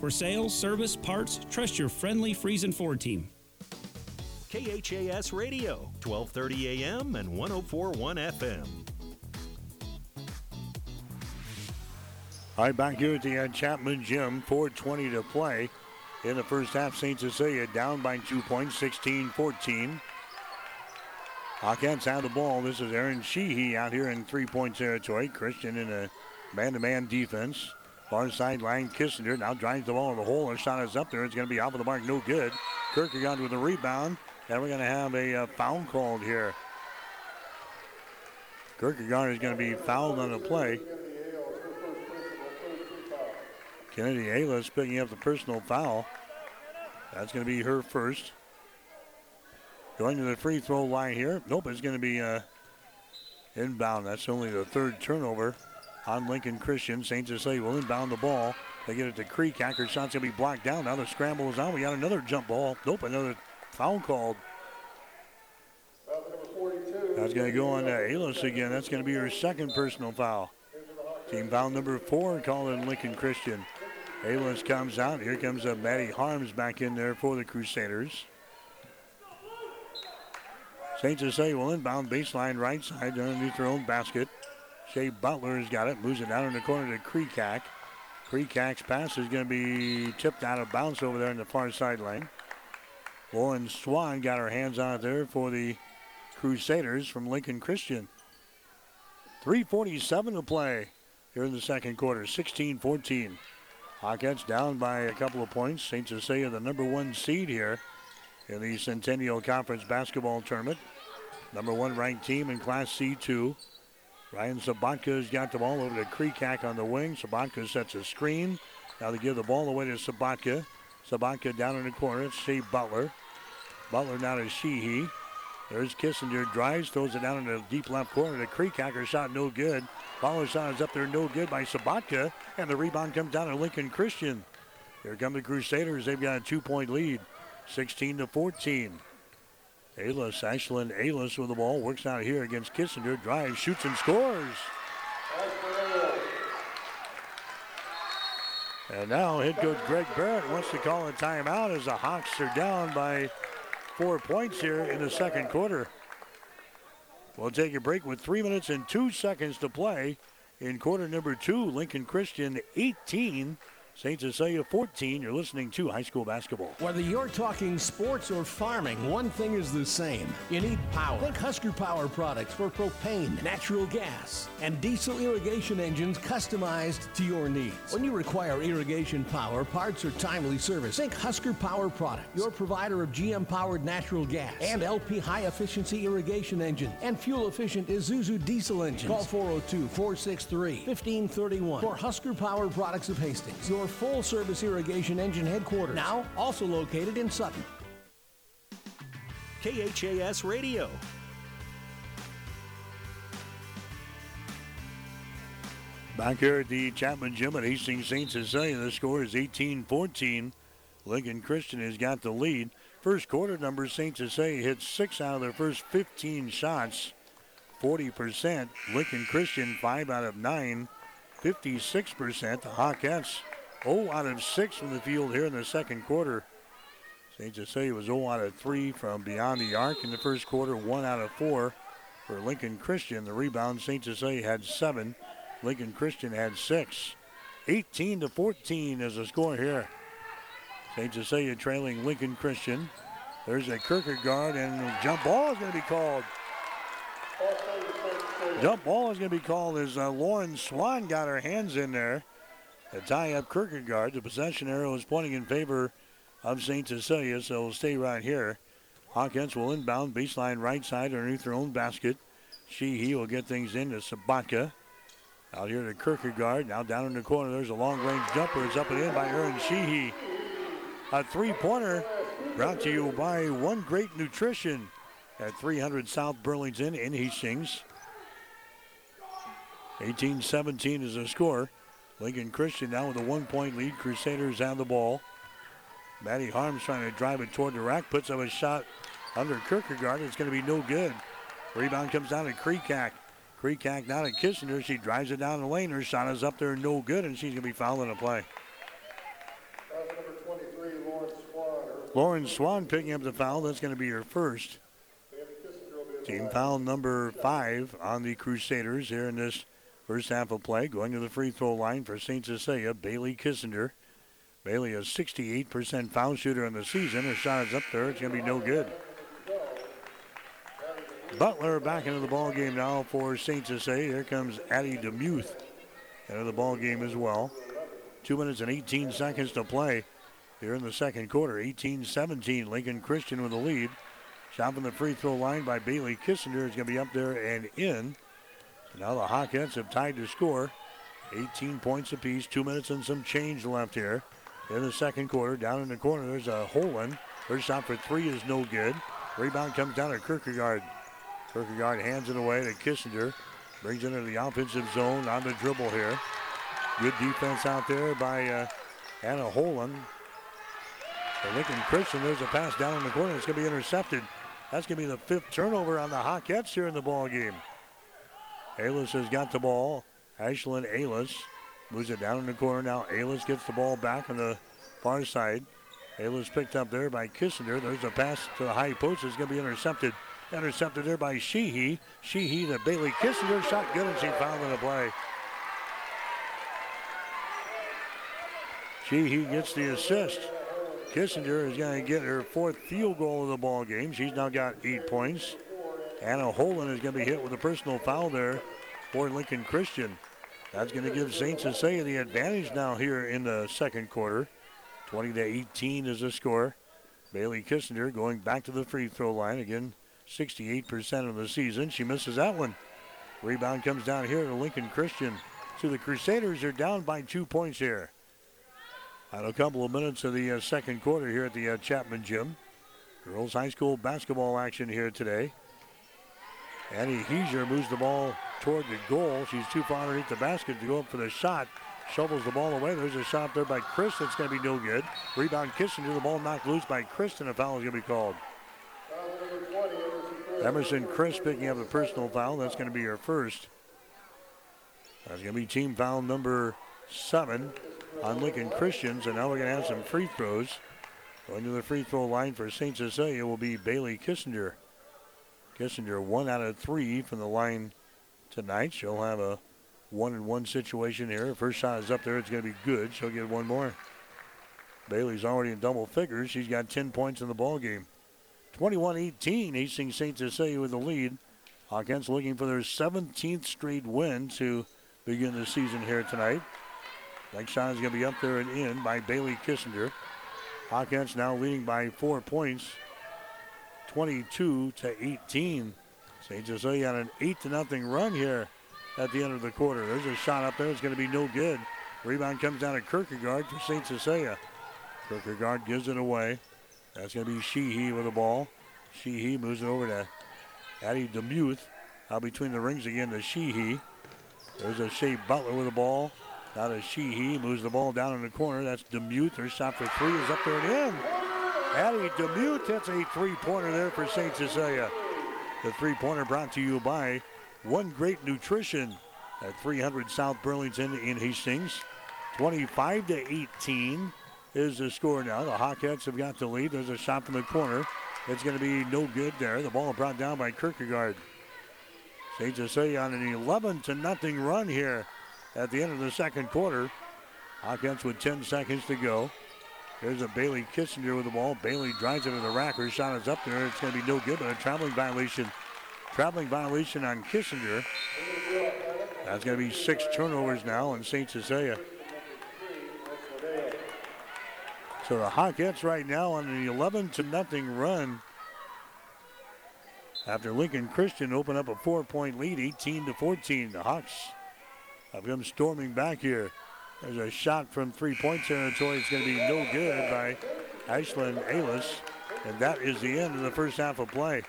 For sales, service, parts, trust your friendly Friesen Ford team. KHAS Radio, 1230 AM and 1041 FM. All right, back here at the uh, Chapman Gym, 4.20 to play. In the first half, St. Cecilia down by two points, 16 14. Hawkins have the ball. This is Aaron Sheehy out here in three point territory. Christian in a man to man defense. Far sideline, Kissinger now drives the ball in the hole. and shot is up there. It's going to be off of the mark, no good. Kierkegaard with a rebound. And we're going to have a uh, foul called here. Kierkegaard is going to be fouled on the play. Kennedy Aylis picking up the personal foul. That's going to be her first. Going to the free throw line here. Nope, it's going to be uh, inbound. That's only the third turnover on Lincoln Christian. St. Cecilia will inbound the ball. They get it to Creek. Hacker shot's going to be blocked down. Now the scramble is on. We got another jump ball. Nope, another foul called. That's going to go on to Aylis again. That's going to be her second personal foul. Team foul number four called in Lincoln Christian. Aylis comes out. Here comes uh, Maddie Harms back in there for the Crusaders. St. Cecilia will inbound baseline right side underneath their own basket. Shea Butler has got it. Moves it down in the corner to Kreekak. Kreekak's pass is going to be tipped out of bounds over there in the far sideline. Lauren Swan got her hands on it there for the Crusaders from Lincoln Christian. 3.47 to play here in the second quarter, 16 14. Hawkettes down by a couple of points. St. Cecilia, the number one seed here in the Centennial Conference basketball tournament. Number one ranked team in Class C2. Ryan Sabatka has got the ball over to Kreekak on the wing. Sabatka sets a screen. Now they give the ball away to Sabatka. Sabatka down in the corner. It's Shea Butler. Butler now to Sheehy. There's Kissinger. Drives, throws it down in the deep left corner. The Creekhacker shot no good. Follow shot is up there no good by Sabatka. And the rebound comes down to Lincoln Christian. Here come the Crusaders. They've got a two-point lead. 16 to 14. Aylis, Ashlyn Aylis with the ball. Works out here against Kissinger. Drives, shoots, and scores. And now head coach Greg Barrett wants to call a timeout as the Hawks are down by four points here in the second quarter. We'll take a break with three minutes and two seconds to play in quarter number two. Lincoln Christian 18, St. Cecilia 14. You're listening to high school basketball. Whether you're talking sports or farming, one thing is the same. You need power. Think Husker Power products for propane, natural gas, and diesel irrigation engines customized to your needs. When you require irrigation power, parts, or timely service, think Husker Power products, your provider of GM powered natural gas and LP high efficiency irrigation engine and fuel efficient Isuzu diesel engines. Call 402 463 1531 for Husker Power products of Hastings, your full service irrigation engine headquarters. Now, also located in Sutton. KHAS Radio. Back here at the Chapman Gym at Hastings St. Cecilia, the score is 18 14. Lincoln Christian has got the lead. First quarter numbers, St. Cecilia hit six out of their first 15 shots, 40%. Lincoln Christian, five out of nine, 56%. The Hawkettes, 0 out of 6 from the field here in the second quarter. St. Cecilia was 0 out of 3 from beyond the arc in the first quarter, 1 out of 4 for Lincoln Christian. The rebound, St. Cecilia had 7. Lincoln Christian had 6. 18 to 14 is the score here. St. Cecilia trailing Lincoln Christian. There's a Kierkegaard and jump ball is going to be called. Jump ball is going to be called as uh, Lauren Swan got her hands in there to tie up Kierkegaard. The possession arrow is pointing in favor of St. Cecilia, so it'll stay right here. Hawkins will inbound baseline right side underneath their own basket. Sheehy will get things into Sabatka. Out here to Kierkegaard. Now down in the corner, there's a long range jumper. It's up and in by Aaron Sheehy. A three pointer brought to you by One Great Nutrition at 300 South Burlington in Hastings. 18 17 is the score. Lincoln Christian now with a one point lead. Crusaders have the ball. Maddie Harms trying to drive it toward the rack. Puts up a shot under Kierkegaard. It's going to be no good. Rebound comes down to Kreekak. Kreekak down to Kissinger. She drives it down the lane. Her shot is up there, no good, and she's going to be fouling the play. number 23, Lauren Swan. Lauren Swan picking up the foul. That's going to be her first. Team foul number five on the Crusaders here in this first half of play. Going to the free throw line for St. Cecilia, Bailey Kissinger. Bailey, a 68% foul shooter in the season. Her shot is up there. It's going to be no good. Butler back into the ball game now for St. Cecilia. Here comes Addie DeMuth into the ball game as well. Two minutes and 18 seconds to play here in the second quarter. 18-17, Lincoln Christian with the lead. Shot from the free throw line by Bailey Kissinger is going to be up there and in. Now the Hawkettes have tied the score. 18 points apiece, two minutes and some change left here in the second quarter. Down in the corner, there's a Holen. Her shot for three is no good. Rebound comes down to Kierkegaard. Kierkegaard hands it away to Kissinger. Brings it into the offensive zone on the dribble here. Good defense out there by uh, Anna Holen. Lincoln Christian, there's a pass down in the corner. It's going to be intercepted. That's going to be the fifth turnover on the Hawkettes here in the ball game. Aylis has got the ball. Ashlyn Aylis moves it down in the corner. Now Aylis gets the ball back on the far side. Aylis picked up there by Kissinger. There's a pass to the high post. It's going to be intercepted. Intercepted there by Sheehy. Sheehy to Bailey Kissinger. Shot good and she fouled in the play. Sheehy gets the assist. Kissinger is going to get her fourth field goal of the ball game. She's now got eight points. Anna Holen is going to be hit with a personal foul there for Lincoln Christian. That's going to give St. Cecilia the advantage now here in the second quarter. 20 to 18 is the score. Bailey Kissinger going back to the free throw line again. 68% of the season. She misses that one. Rebound comes down here to Lincoln Christian. So the Crusaders are down by two points here. On a couple of minutes of the uh, second quarter here at the uh, Chapman Gym. Girls High School basketball action here today. Annie Heiser moves the ball toward the goal. She's too far underneath the basket to go up for the shot. Shovels the ball away. There's a shot there by Christ that's going to be no good. Rebound Kissinger. The ball knocked loose by Christ, and a foul is going to be called. Emerson Christ picking up a personal foul. That's going to be her first. That's going to be team foul number seven on Lincoln Christians. And now we're going to have some free throws. Going to the free throw line for St. Cecilia will be Bailey Kissinger. Kissinger one out of three from the line tonight. She'll have a one and one situation here. First shot is up there. It's going to be good. She'll get one more. Bailey's already in double figures. She's got 10 points in the ball game. 21-18, Hastings St. Cecilia with the lead. Hawkins looking for their 17th straight win to begin the season here tonight. Next shot is going to be up there and in by Bailey Kissinger. Hawkins now leading by four points, 22 to 18. St. Cecilia on an 8 to nothing run here at the end of the quarter. There's a shot up there. It's going to be no good. Rebound comes down to Kierkegaard for St. Cecilia. Kierkegaard gives it away. That's going to be Sheehy with the ball. Sheehy moves it over to Addie Demuth. Out between the rings again to Sheehy. There's a Shea Butler with the ball. Now to Sheehy. Moves the ball down in the corner. That's Demuth. Her shot for three is up there and in. Addie Demuth. That's a three-pointer there for St. Cecilia. The three-pointer brought to you by One Great Nutrition at 300 South Burlington in Hastings. 25 to 18 is the score now. The Hawkettes have got the lead. There's a shot from the corner. It's going to be no good there. The ball brought down by Kierkegaard. St. Cecilia on an 11 to nothing run here at the end of the second quarter. Hawkins with 10 seconds to go. There's a Bailey Kissinger with the ball. Bailey drives it to the rack. Her shot is up there. It's going to be no good, but a traveling violation. Traveling violation on Kissinger. That's going to be six turnovers now in St. Cecilia. So the Hawkettes right now on an 11 to nothing run. After Lincoln Christian opened up a four-point lead, 18 to 14. The Hawks have come storming back here. There's a shot from three-point territory. It's going to be no good by Ashlyn Aylis. And that is the end of the first half of play.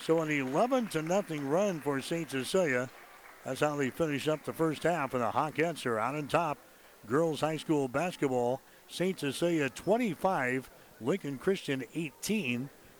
So an 11 to nothing run for St. Cecilia. That's how they finish up the first half. And the Hawkettes are out on top. Girls high school basketball St. Cecilia 25, Lincoln Christian 18.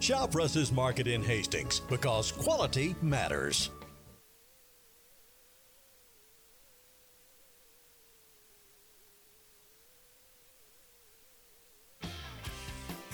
Shop Russ's Market in Hastings because quality matters.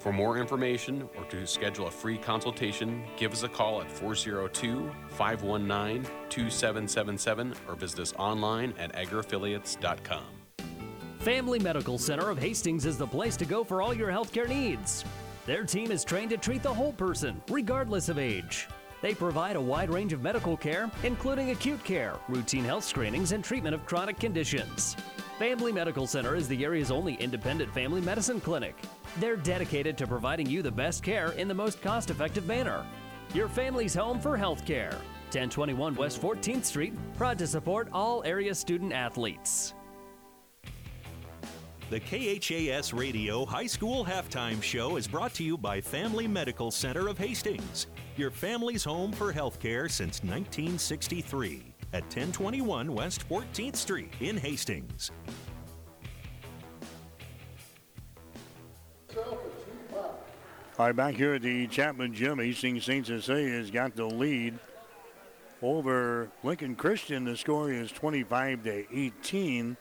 For more information or to schedule a free consultation, give us a call at 402 519 2777 or visit us online at agriaffiliates.com. Family Medical Center of Hastings is the place to go for all your healthcare needs. Their team is trained to treat the whole person, regardless of age. They provide a wide range of medical care, including acute care, routine health screenings, and treatment of chronic conditions. Family Medical Center is the area's only independent family medicine clinic. They're dedicated to providing you the best care in the most cost effective manner. Your family's home for health care. 1021 West 14th Street, proud to support all area student athletes. The KHAS Radio High School Halftime Show is brought to you by Family Medical Center of Hastings, your family's home for healthcare since 1963 at 1021 West 14th Street in Hastings. All right, back here at the Chapman Gym, Hastings St. Cecilia has got the lead over Lincoln Christian. The score is 25 to 18.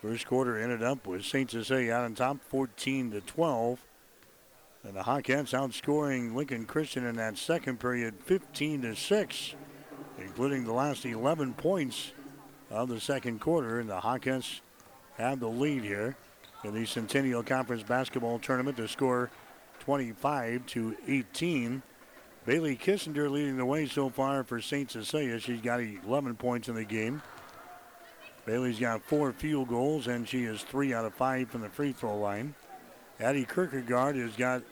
First quarter ended up with St. Cecilia out on top, 14 to 12. And the Hawkettes outscoring Lincoln Christian in that second period, 15 to 6, including the last 11 points of the second quarter. And the Hawkins have the lead here in the Centennial Conference basketball tournament to score 25 to 18. Bailey Kissinger leading the way so far for St. Cecilia. She's got 11 points in the game. Bailey's got four field goals, and she is three out of five from the free throw line. Addie Kierkegaard has got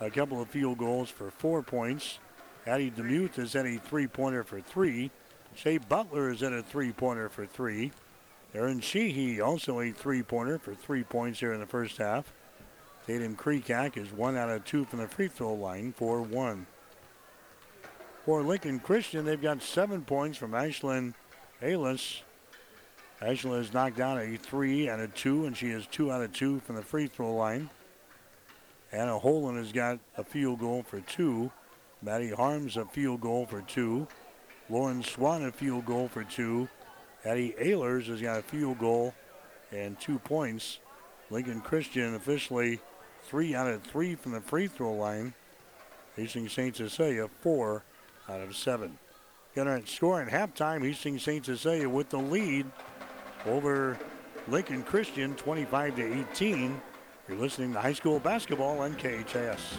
a couple of field goals for four points. Addie Demuth is had a three-pointer for three. Shea Butler is at a three-pointer for three. Erin Sheehy also a three-pointer for three points here in the first half. Tatum Kreekak is one out of two from the free throw line for one. For Lincoln Christian, they've got seven points from Ashlyn Aylis. Ashlyn has knocked down a three and a two, and she is two out of two from the free throw line. Anna Holen has got a field goal for two. Maddie Harms a field goal for two. Lauren Swan a field goal for two. Addie Ehlers has got a field goal and two points. Lincoln Christian officially three out of three from the free throw line. Hastings St. Cecilia four out of seven. Gonna score at halftime. Hastings St. Cecilia with the lead over Lincoln Christian 25 to 18. You're listening to high school basketball on KHAS.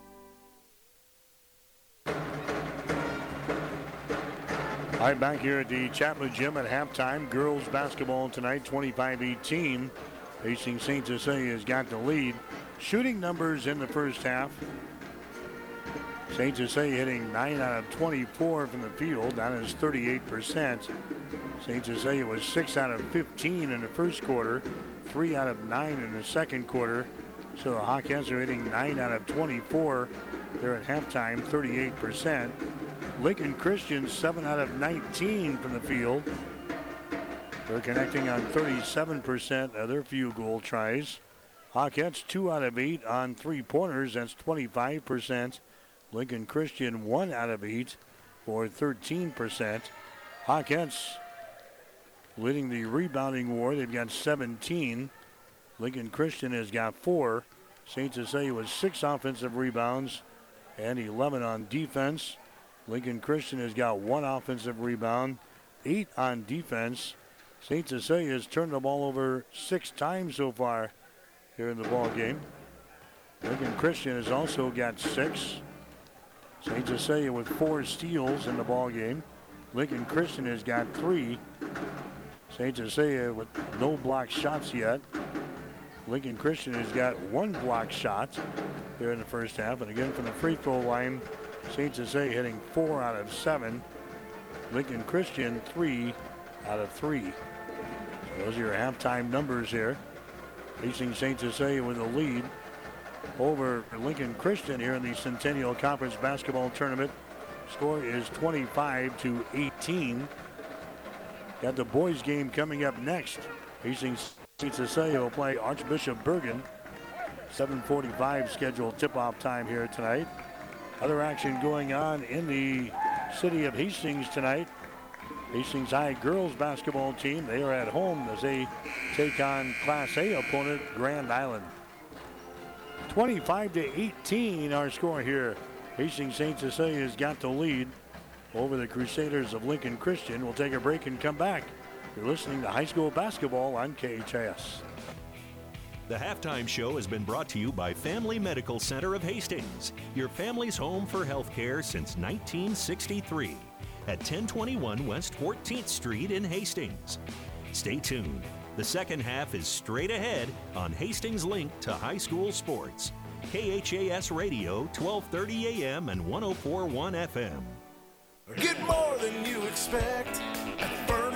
All right, back here at the Chapman Gym at halftime. Girls basketball tonight, 25-18. Hastings St. Cecilia has got the lead. Shooting numbers in the first half. St. Cecilia hitting 9 out of 24 from the field. That is 38%. St. Cecilia was 6 out of 15 in the first quarter, 3 out of 9 in the second quarter. So the Hawkins are hitting 9 out of 24. They're at halftime, 38%. Lincoln Christian, 7 out of 19 from the field. They're connecting on 37% of their field goal tries. Hawkettes, 2 out of 8 on three pointers. That's 25%. Lincoln Christian, 1 out of 8 for 13%. Hawkettes leading the rebounding war. They've got 17. Lincoln Christian has got 4. St. Cecilia was 6 offensive rebounds and 11 on defense. Lincoln Christian has got one offensive rebound, eight on defense. St. Cecilia has turned the ball over six times so far here in the ball game. Lincoln Christian has also got six. St. Cecilia with four steals in the ball game. Lincoln Christian has got three. St. Cecilia with no block shots yet. Lincoln Christian has got one block shot here in the first half. And again from the free throw line, St. Cecilia hitting four out of seven. Lincoln Christian three out of three. So those are your halftime numbers here. Hastings St. Cecilia with a lead over Lincoln Christian here in the Centennial Conference basketball tournament. Score is 25 to 18. Got the boys game coming up next. Hastings St. Cecilia will play Archbishop Bergan. 7:45 scheduled tip-off time here tonight. Other action going on in the city of Hastings tonight. Hastings High girls basketball team, they are at home as they take on Class A opponent Grand Island. 25 to 18 our score here. Hastings St. Cecilia has got the lead over the Crusaders of Lincoln Christian. We'll take a break and come back. You're listening to high school basketball on KHAS. The halftime show has been brought to you by Family Medical Center of Hastings, your family's home for healthcare since 1963 at 1021 West 14th Street in Hastings. Stay tuned. The second half is straight ahead on Hastings Link to High School Sports. KHAS Radio, 1230 AM and 1041 FM. Get more than you expect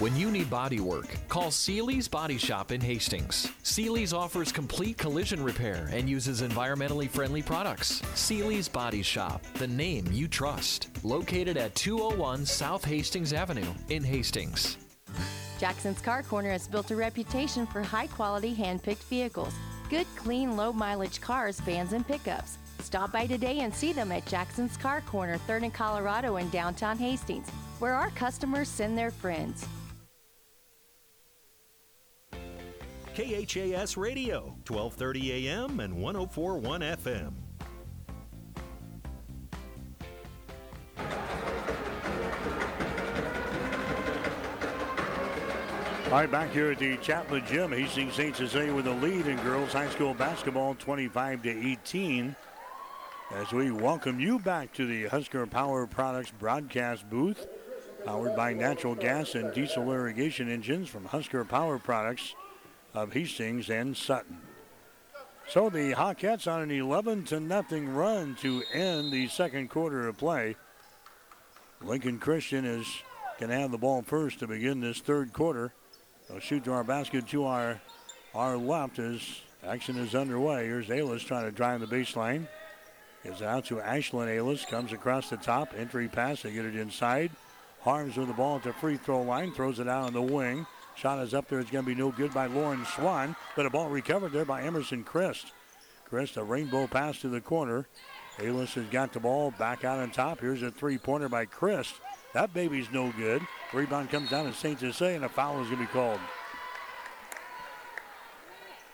When you need body work, call Seely's Body Shop in Hastings. Seely's offers complete collision repair and uses environmentally friendly products. Seely's Body Shop, the name you trust. Located at 201 South Hastings Avenue in Hastings. Jackson's Car Corner has built a reputation for high quality hand picked vehicles. Good, clean, low mileage cars, vans, and pickups. Stop by today and see them at Jackson's Car Corner, 3rd and Colorado in downtown Hastings, where our customers send their friends. KHAS Radio, 1230 AM and 1041 FM. All right, back here at the Chapman Gym, Hastings St. Cecilia with a lead in girls high school basketball, 25 to 18. As we welcome you back to the Husker Power Products broadcast booth, powered by natural gas and diesel irrigation engines from Husker Power Products of Hastings and Sutton. So the Hawkettes on an 11 to nothing run to end the second quarter of play. Lincoln Christian is going to have the ball first to begin this third quarter. They'll shoot to our basket to our our left as action is underway. Here's Aylis trying to drive the baseline. Is out to Ashlyn Aylis. Comes across the top. Entry pass. They get it inside. Harms with the ball at the free throw line. Throws it out on the wing. Shot is up there. It's going to be no good by Lauren Swan, but a ball recovered there by Emerson Christ. Christ, a rainbow pass to the corner. Aylis has got the ball back out on top. Here's a three-pointer by Christ. That baby's no good. Rebound comes down to St. Cecilia, and a foul is going to be called.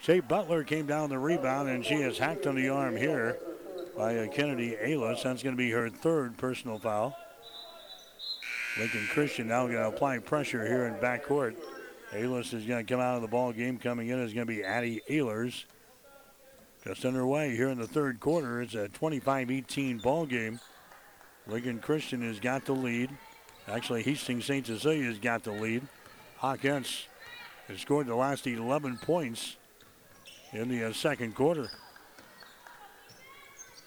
Shea Butler came down the rebound, and she is hacked on the arm here by Kennedy Aylis. That's going to be her third personal foul. Lincoln Christian now going to apply pressure here in backcourt. Aylis is going to come out of the ball game. Coming in is going to be Addie Ehlers. Just underway here in the third quarter. It's a 25-18 ball game. Lincoln Christian has got the lead. Actually, Hastings St. Cecilia has got the lead. Hawkins has scored the last 11 points in the uh, second quarter.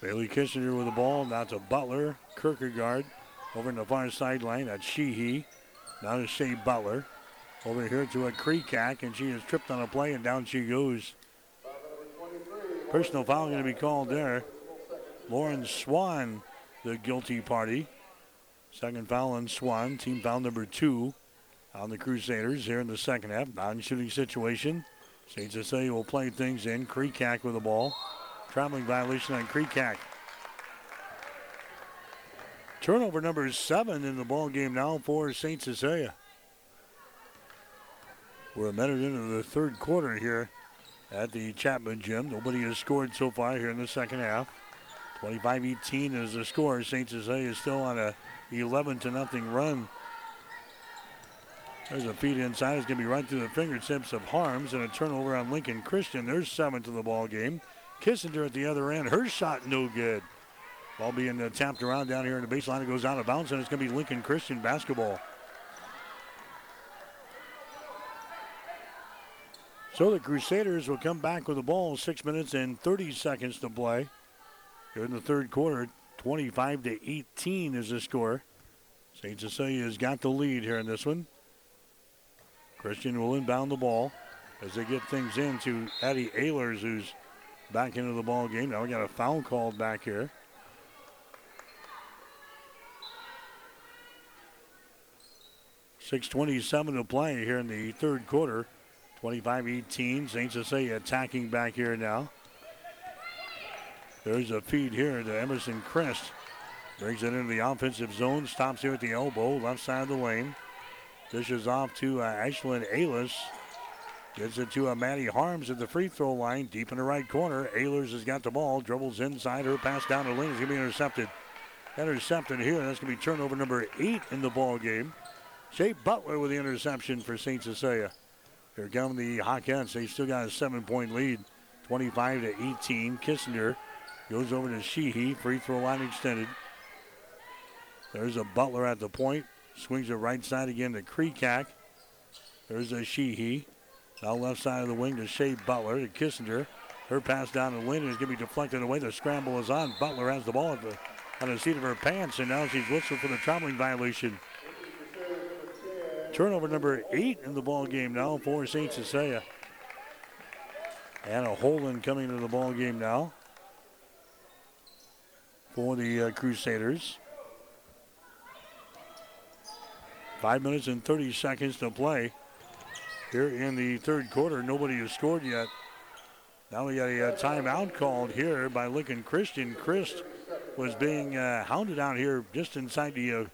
Bailey Kissinger with the ball. Now to Butler. Kierkegaard over in the far sideline. That's Sheehy. Now to Shea Butler. Over here to a Kreekak, and she is tripped on a play, and down she goes. Personal foul going to be called there. Lauren Swan, the guilty party. Second foul on Swan, team foul number two on the Crusaders here in the second half. Non-shooting situation. St. Cecilia will play things in. Kreekak with the ball. Traveling violation on Kreekak. Turnover number seven in the ball game now for St. Cecilia. We're a minute into the third quarter here at the Chapman Gym. Nobody has scored so far here in the second half. 25-18 is the score. St. Cecilia is still on a 11 to nothing run. There's a feed inside. It's going to be right through the fingertips of Harms and a turnover on Lincoln Christian. There's seven to the ball game. Kissinger at the other end. Her shot no good. Ball being uh, tapped around down here in the baseline. It goes out of bounds, and it's going to be Lincoln Christian basketball. So the Crusaders will come back with the ball. Six minutes and 30 seconds to play. Here in the third quarter, 25 to 18 is the score. St. Cecilia has got the lead here in this one. Christian will inbound the ball as they get things into Addie Ehlers, who's back into the ball game. Now we got a foul called back here. Six twenty-seven to play here in the third quarter. 25-18. St. Cecilia attacking back here now. There's a feed here to Emerson Christ. Brings it into the offensive zone. Stops here at the elbow, left side of the lane. Dishes off to uh, Ashlyn Aylis. Gets it to uh, Maddie Harms at the free throw line, deep in the right corner. Ayers has got the ball, dribbles inside. Her pass down the lane is going to be intercepted. Intercepted here, that's going to be turnover number eight in the ball game. Shea Butler with the interception for St. Cecilia. Here come the Hawkettes. They still got a seven-point lead, 25 to 18. Kissinger goes over to Sheehy. Free throw line extended. There's a Butler at the point. Swings it right side again to Kreekak. There's a Sheehy. Now left side of the wing to Shea Butler to Kissinger. Her pass down the lane is going to be deflected away. The scramble is on. Butler has the ball at the, on the seat of her pants, and now she's whistled for the traveling violation. Turnover number eight in the ball game now for St. Cecilia. Anna Holden coming to the ball game now for the uh, Crusaders. Five minutes and 30 seconds to play here in the third quarter. Nobody has scored yet. Now we got a, a timeout called here by Lincoln Christian. Christ was being uh, hounded out here just inside the uh,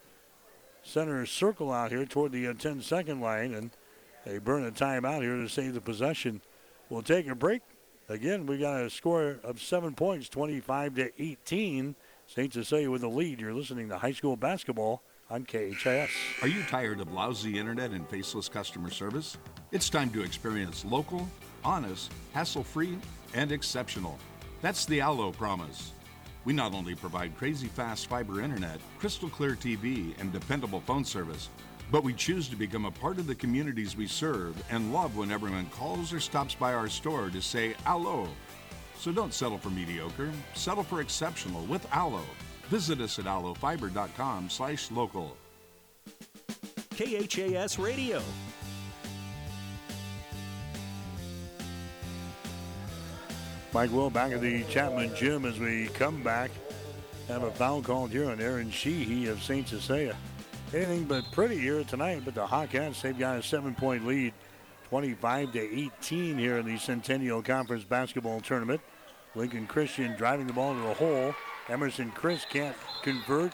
center circle out here toward the uh, 10 second line, and they burn a timeout here to save the possession. We'll take a break. Again, we got a score of seven points, 25 to 18. St. Cecilia with the lead. You're listening to high school basketball on KHAS. Are you tired of lousy internet and faceless customer service? It's time to experience local, honest, hassle free, and exceptional. That's the Allo promise. We not only provide crazy fast fiber internet, crystal clear TV, and dependable phone service, but we choose to become a part of the communities we serve and love when everyone calls or stops by our store to say Allo. So don't settle for mediocre, settle for exceptional with Allo. Visit us at allofiber.com slash local. KHAS Radio. Mike Will back at the Chapman Gym as we come back. Have a foul called here on Aaron Sheehy of St. Cecilia. Anything but pretty here tonight, but the Hawkettes, they've got a seven-point lead, 25 to 18 here in the Centennial Conference basketball tournament. Lincoln Christian driving the ball to the hole. Emerson Christ can't convert.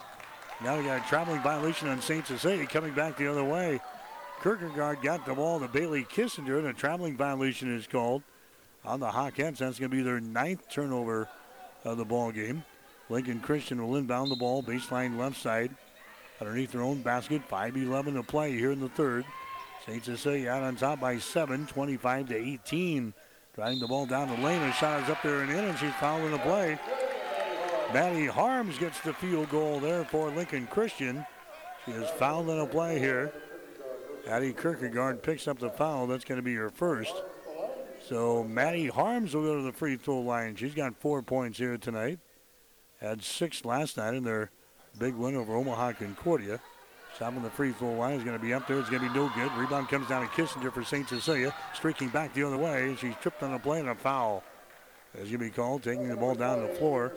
Now we got a traveling violation on St. Cecilia coming back the other way. Kierkegaard got the ball to Bailey Kissinger, and a traveling violation is called on the Hawkettes. That's going to be their ninth turnover of the ball game. Lincoln Christian will inbound the ball, baseline left side, underneath their own basket. 5-11 to play here in the third. St. Cecilia out on top by seven, 25 to 18. Driving the ball down the lane. A shot is up there and in, and she's fouling the play. Maddie Harms gets the field goal there for Lincoln Christian. She is fouled in a play here. Addie Kierkegaard picks up the foul. That's going to be her first. So Maddie Harms will go to the free throw line. She's got four points here tonight. Had six last night in their big win over Omaha Concordia. On the free throw line is going to be up there. It's going to be no good. Rebound comes down to Kissinger for St. Cecilia. Streaking back the other way. She's tripped on a play and a foul. Is going to be called, taking the ball down the floor.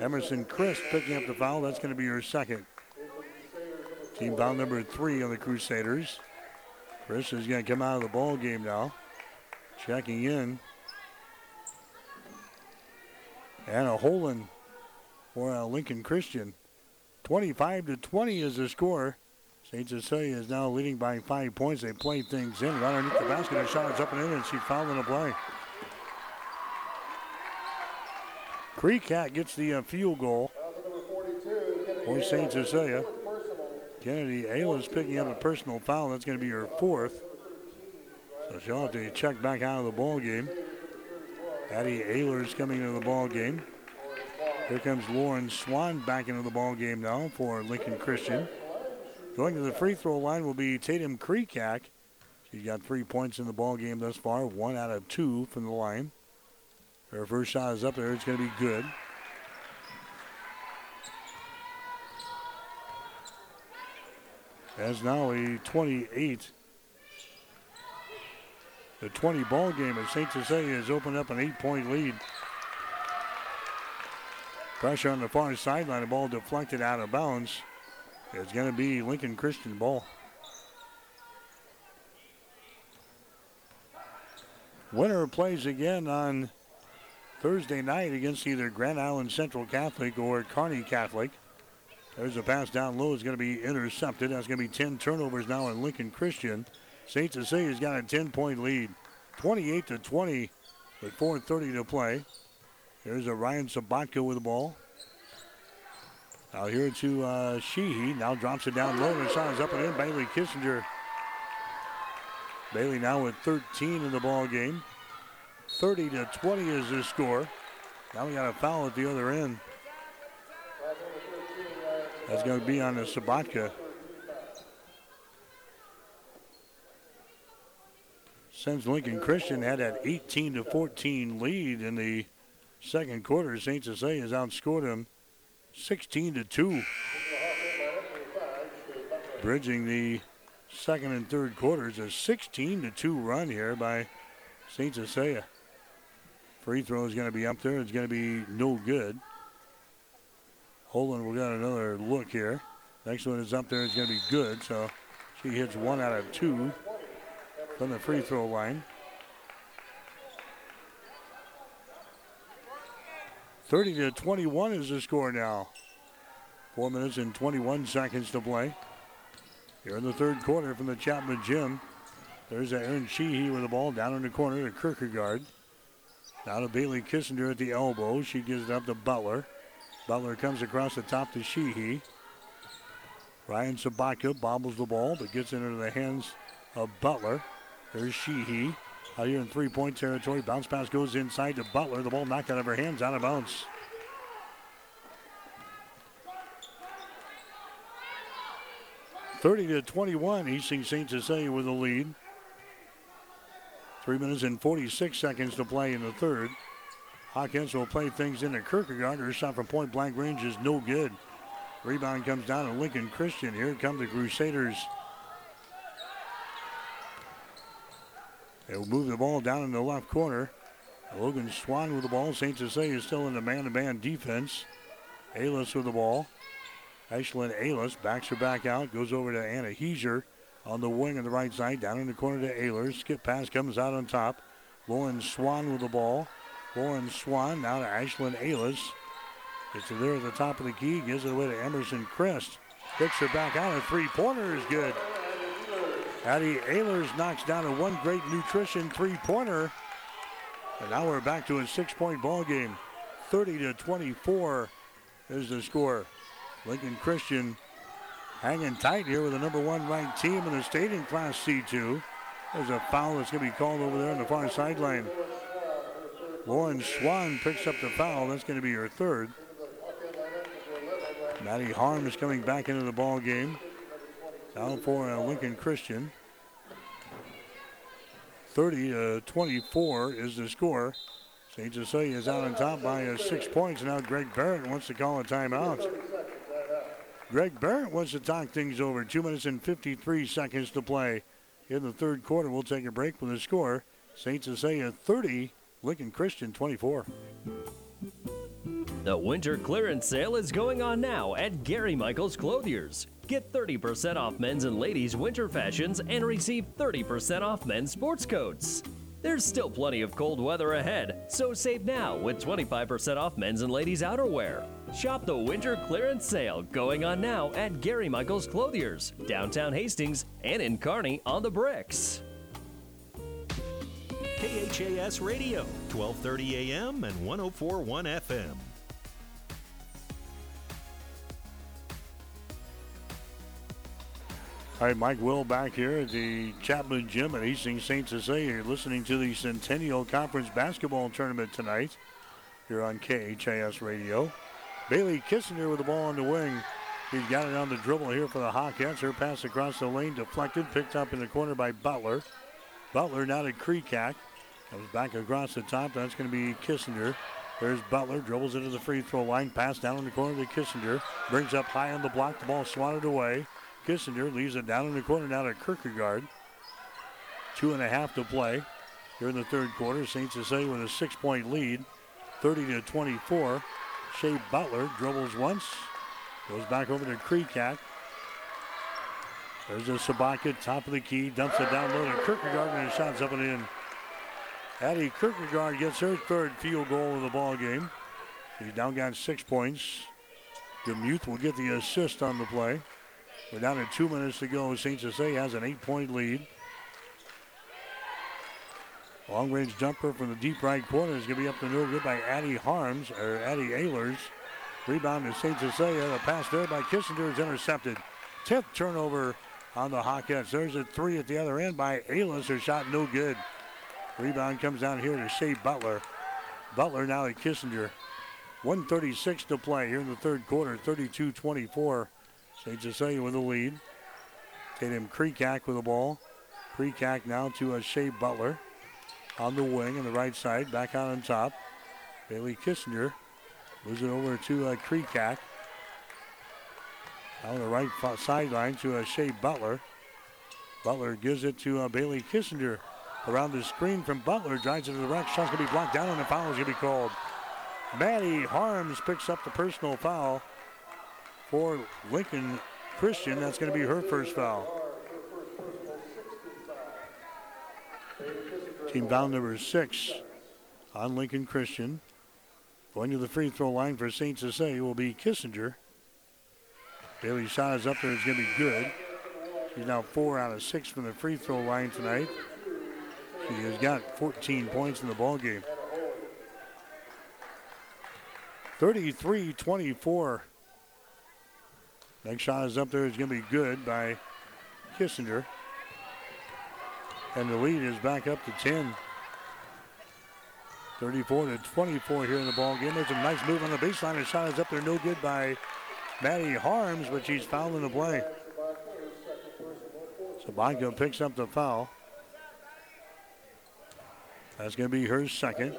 Emerson Christ picking up the foul. That's going to be her second. Team foul number three on the Crusaders. Christ is going to come out of the ball game now. Checking in. Anna Holden for uh, Lincoln Christian. 25 to 20 is the score. St. Cecilia is now leading by five points. They play things in. Right underneath the basket, a shot is up and in, and she's in the play. Kreekak gets the uh, field goal for St. Cecilia. Kennedy Aylis picking up a personal foul. That's going to be her fourth. To check back out of the ball game. Addie Ayler's coming into the ball game. Here comes Lauren Swan back into the ball game now for Lincoln Christian. Going to the free throw line will be Tatum Kreekak. She's got three points in the ball game thus far, one out of two from the line. Her first shot is up there. It's going to be good. As now a 28 the 20 ball game as St. Cecilia has opened up an eight point lead. Pressure on the far sideline, the ball deflected out of bounds. It's going to be Lincoln Christian ball. Winner plays again on Thursday night against either Grand Island Central Catholic or Kearney Catholic. There's a pass down low. It's going to be intercepted. That's going to be 10 turnovers now in Lincoln Christian. St. Cecilia's got a 10 point lead, 28 to 20 with 4.30 to play. Here's a Ryan Sabatka with the ball. Now here to uh, Sheehy. Now drops it down low. And is up and in. Bailey Kissinger. Bailey now with 13 in the ball game. 30 to 20 is the score. Now we got a foul at the other end. That's going to be on the Sabatka. Since Lincoln Christian had that 18 to 14 lead in the second quarter, St. Cecilia has outscored them 16 to 2. Bridging the second and third quarters, a 16 to 2 run here by St. Cecilia. Free throw is going to be up there. It's going to be no good. Holden, we got another look here. Next one is up there. It's going to be good. So she hits one out of two from the free throw line. 30 to 21 is the score now. Four minutes and 21 seconds to play. Here in the third quarter from the Chapman Gym. There's Aaron Sheehy with the ball down in the corner to Kierkegaard. Now to Bailey Kissinger at the elbow. She gives it up to Butler. Butler comes across the top to Sheehy. Ryan Sabatka bobbles the ball, but gets it into the hands of Butler. There's Sheehy. Out here in three point territory. Bounce pass goes inside to Butler. The ball knocked out of her hands, out of bounds. Thirty to 21. Hastings St. Cecilia with the lead. Three minutes and 46 seconds to play in the third. Hawkins will play things into Kierkegaard. Her shot from point blank range is no good. Rebound comes down to Lincoln Christian. Here come the Crusaders. They'll move the ball down in the left corner. Logan Swan with the ball. St. Cecilia is still in the man-to-man defense. Aylis with the ball. Ashlyn Aylis backs her back out. Goes over to Anna Heiser on the wing on the right side. Down in the corner to Ayler. Skip pass comes out on top. Lauren Swan with the ball. Lauren Swan now to Ashlyn Aylis. Gets it there at the top of the key. Gives it away to Emerson Christ. Picks her back out. A three-pointer is good. Addie Ehlers knocks down a one great nutrition three-pointer. And now we're back to a six-point ball game. 30 to 24 is the score. Lincoln Christian hanging tight here with the number one ranked team in the state in Class C2. There's a foul that's going to be called over there on the far sideline. Lauren Swan picks up the foul. That's going to be her third. Maddie Harm is coming back into the ball game. Down for uh, Lincoln Christian. 30 to 24 is the score. St. Cecilia is out on top by uh, six points. Now Greg Barrett wants to call a timeout. Greg Barrett wants to talk things over. Two minutes and 53 seconds to play in the third quarter. We'll take a break with the score. St. Cecilia 30, Lincoln Christian 24. The winter clearance sale is going on now at Gary Michaels Clothiers. Get 30% off men's and ladies' winter fashions and receive 30% off men's sports coats. There's still plenty of cold weather ahead, so save now with 25% off men's and ladies' outerwear. Shop the winter clearance sale going on now at Gary Michaels Clothiers, downtown Hastings, and in Kearney on the bricks. KHAS Radio, 1230 AM and 1041 FM. All right, Mike Will back here at the Chapman Gym at Hastings St. Cecilia. You're listening to the Centennial Conference Basketball Tournament tonight here on KHAS Radio. Bailey Kissinger with the ball on the wing. He's got it on the dribble here for the Hawkettes. Her pass across the lane, deflected, picked up in the corner by Butler. Butler now to Kreekak. Comes back across the top. That's going to be Kissinger. There's Butler, dribbles into the free throw line, pass down in the corner to Kissinger. Brings up high on the block, the ball swatted away. Kissinger leaves it down in the corner now to Kierkegaard. Two and a half to play here in the third quarter. St. Cecilia with a six point lead, 30 to 24. Shea Butler dribbles once, goes back over to Kreekak. There's a Sabatka, top of the key, dumps it down low to Kierkegaard, and his shot's up and in. Addie Kierkegaard gets her third field goal of the ball game. She's now got six points. Demuth will get the assist on the play. We're down to two minutes to go. St. Cecilia has an eight-point lead. Long range jumper from the deep right corner is going to be up to no good by Addie Harms or Addie Ehlers. Rebound to St. Cecilia. The pass there by Kissinger is intercepted. 10th turnover on the Hawkettes. There's a three at the other end by Ehlers. Her shot no good. Rebound comes down here to Shea Butler. Butler now to Kissinger. 136 to play here in the third quarter. 32-24. St. Cecilia with the lead. Tatum Kreekak with the ball. Kreekak now to a Shea Butler on the wing on the right side, back out on top. Bailey Kissinger moves it over to uh, Kreekak. On the right sideline to uh, Shea Butler. Butler gives it to uh, Bailey Kissinger. Around the screen from Butler, drives it to the rack. Shot's going to be blocked down, and the foul is going to be called. Maddie Harms picks up the personal foul for Lincoln Christian. That's going to be her first foul. Team foul number six on Lincoln Christian. Going to the free throw line for St. Cecilia will be Kissinger. Bailey's shot is up there. It's going to be good. She's now four out of six from the free throw line tonight. She has got 14 points in the ball game. 33-24. Next shot is up there. It's going to be good by Kissinger. And the lead is back up to 10. 34 to 24 here in the ball game. There's a nice move on the baseline. The shot is up there, no good by Maddie Harms, but she's fouling the play. Sabatka picks up the foul. That's going to be her second.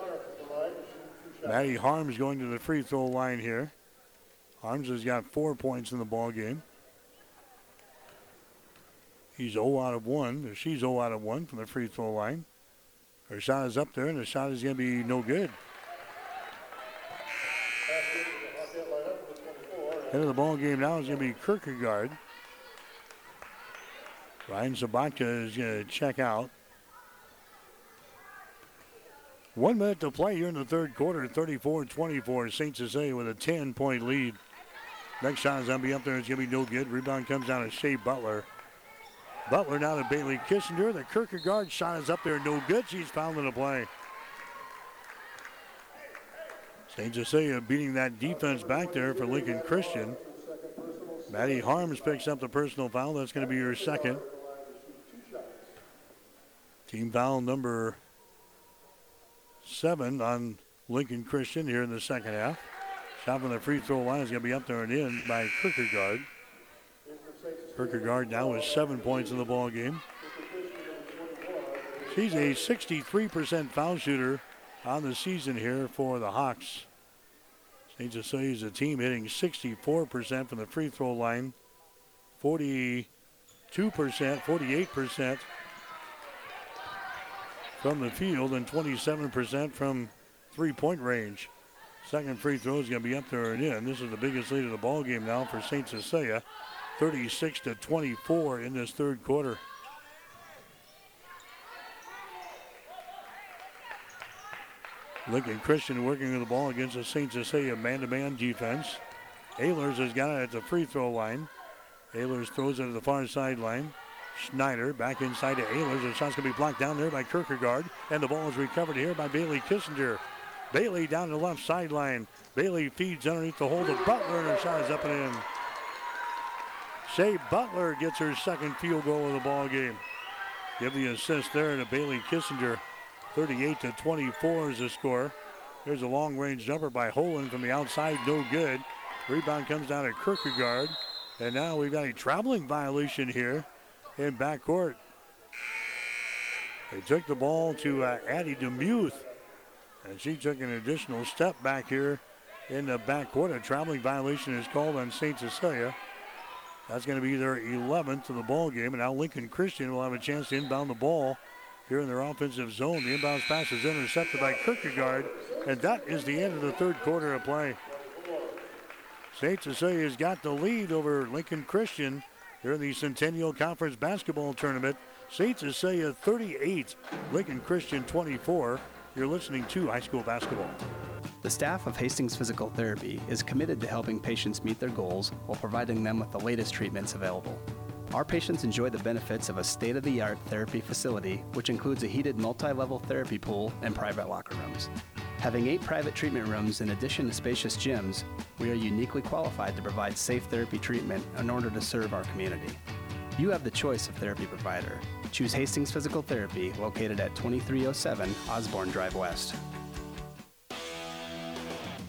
Maddie Harms going to the free throw line here. Harms has got four points in the ball game. He's 0 out of 1. She's 0 out of 1 from the free throw line. Her shot is up there, and the shot is going to be no good. Head of the ball game now is going to be Kierkegaard. Ryan Sabatka is going to check out. One minute to play here in the third quarter, 34-24. St. Cecilia with a 10-point lead. Next shot is going to be up there. It's going to be no good. Rebound comes down to Shea Butler. Butler now to Bailey Kissinger. The Kierkegaard shot is up there. No good. She's fouled in the play. St. Cecilia beating that defense back there for Lincoln Christian. Maddie Harms picks up the personal foul. That's going to be her second. Team foul number seven on Lincoln Christian here in the second half. Shot from the free throw line is going to be up there and in by Kierkegaard. Kierkegaard now with seven points in the ball game. She's a 63% foul shooter on the season here for the Hawks. St. Cecilia's a team hitting 64% from the free throw line, 42%, 48% from the field, and 27% from three-point range. Second free throw is going to be up there and in. This is the biggest lead of the ball game now for St. Cecilia, 36 to 24 in this third quarter. Lincoln Christian working with the ball against the St. Cecilia man-to-man defense. Ehlers has got it at the free throw line. Ehlers throws it to the far sideline. Schneider back inside to Ehlers. The shot's going to be blocked down there by Kierkegaard. And the ball is recovered here by Bailey Kissinger. Bailey down the left sideline. Bailey feeds underneath the hold of Butler, and her shot is up and in. Shea Butler gets her second field goal of the ball game. Give the assist there to Bailey Kissinger. 38 to 24 is the score. There's a long range jumper by Holen from the outside, no good. Rebound comes down to Kierkegaard. And now we've got a traveling violation here in backcourt. They took the ball to uh, Addie Demuth, and she took an additional step back here in the backcourt. A traveling violation is called on St. Cecilia. That's going to be their 11th of the ball game, and now Lincoln Christian will have a chance to inbound the ball here in their offensive zone. The inbounds pass is intercepted by Kierkegaard, and that is the end of the third quarter of play. St. Cecilia's got the lead over Lincoln Christian here in the Centennial Conference basketball tournament. St. Cecilia 38, Lincoln Christian 24. You're listening to high school basketball. The staff of Hastings Physical Therapy is committed to helping patients meet their goals while providing them with the latest treatments available. Our patients enjoy the benefits of a state of the art therapy facility, which includes a heated multi level therapy pool and private locker rooms. Having eight private treatment rooms in addition to spacious gyms, we are uniquely qualified to provide safe therapy treatment in order to serve our community. You have the choice of therapy provider. Choose Hastings Physical Therapy, located at 2307 Osborne Drive West.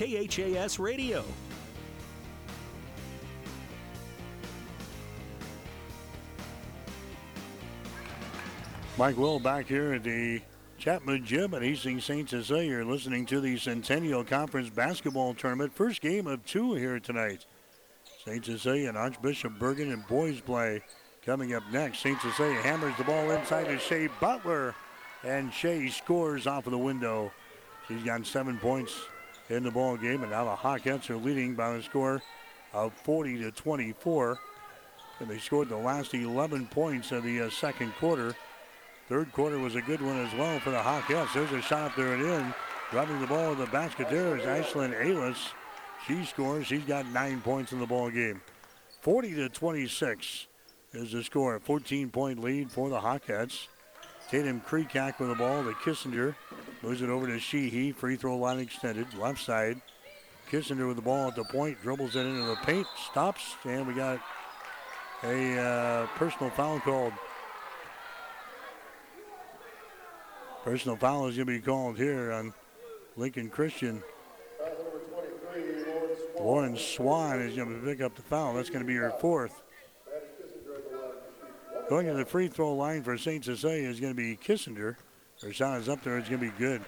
KHAS Radio. Mike Will back here at the Chapman Gym at Hastings St. Cecilia. You're listening to the Centennial Conference Basketball Tournament. First game of two here tonight. St. Cecilia and Archbishop Bergan and boys play coming up next. St. Cecilia hammers the ball inside to Shea Butler, and Shea scores off of the window. She's got seven points in the ball game, and now the Hawkettes are leading by a score of 40 to 24. And they scored the last 11 points of the uh, second quarter. Third quarter was a good one as well for the Hawkettes. There's a shot up there and in. Driving the ball in the basket there is Ashlyn Aylis. She scores. She's got nine points in the ball game. 40 to 26 is the score. 14 point lead for the Hawkettes. Tatum Kreekak with the ball to Kissinger. Moves it over to Sheehy. Free throw line extended. Left side. Kissinger with the ball at the point. Dribbles it into the paint. Stops. And we got a uh, personal foul called. Personal foul is going to be called here on Lincoln Christian. Lauren Swan is going to pick up the foul. That's going to be her fourth. Going to the free throw line for St. Cecilia is going to be Kissinger. Her shot is up there. It's going to be good.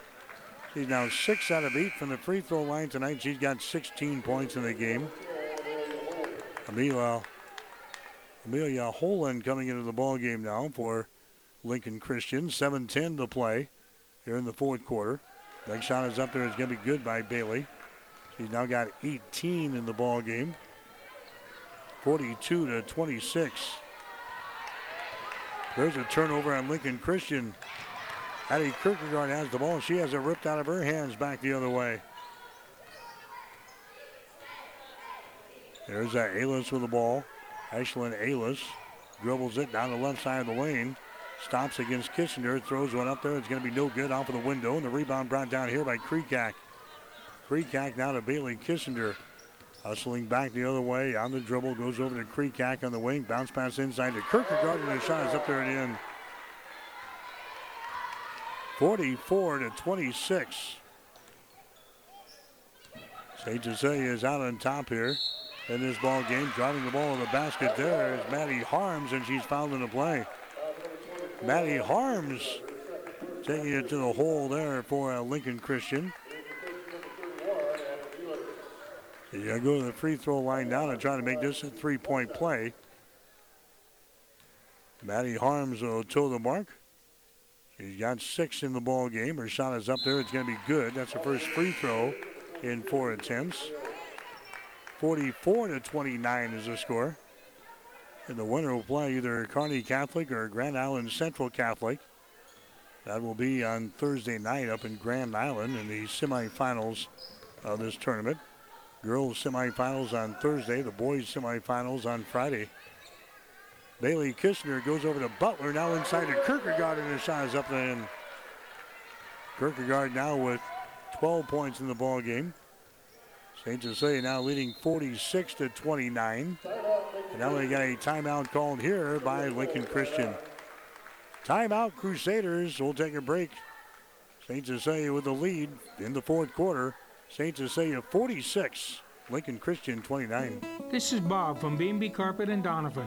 She's now six out of eight from the free throw line tonight. She's got 16 points in the game. Amelia, Amelia Holland coming into the ball game now for Lincoln Christian. 7-10 to play here in the fourth quarter. Next shot is up there. It's going to be good by Bailey. She's now got 18 in the ball game. 42 to 26. There's a turnover on Lincoln Christian. Addie Kierkegaard has the ball. She has it ripped out of her hands back the other way. There's that Aylis with the ball. Ashlyn Aylis dribbles it down the left side of the lane. Stops against Kissinger. Throws one up there. It's going to be no good off of the window. And the rebound brought down here by Kreekak. Kreekak now to Bailey Kissinger. Hustling back the other way on the dribble. Goes over to Kreekak on the wing. Bounce pass inside to Kierkegaard. And the shot is up there and in. 44 to 26. St. Cecilia is out on top here in this ball game. Driving the ball in the basket there is Maddie Harms, and she's fouled in the play. Maddie Harms taking it to the hole there for uh, Lincoln Christian. Gotta go to the free throw line now and try to make this a three-point play. Maddie Harms will toe the mark. She's got six in the ball game. Her shot is up there. It's going to be good. That's her first free throw in four attempts. 44 to 29 is the score. And the winner will play either Kearney Catholic or Grand Island Central Catholic. That will be on Thursday night up in Grand Island in the semifinals of this tournament. Girls semifinals on Thursday, the boys semifinals on Friday. Bailey Kistner goes over to Butler, now inside to Kierkegaard, and the shot is up and in. Kierkegaard now with 12 points in the ball game. St. Cecilia now leading 46 to 29. And now they got a timeout called here by Lincoln Christian. Timeout Crusaders. We'll take a break. St. Cecilia with the lead in the fourth quarter. St. Cecilia 46, Lincoln Christian 29. This is Bob from B&B Carpet and Donovan.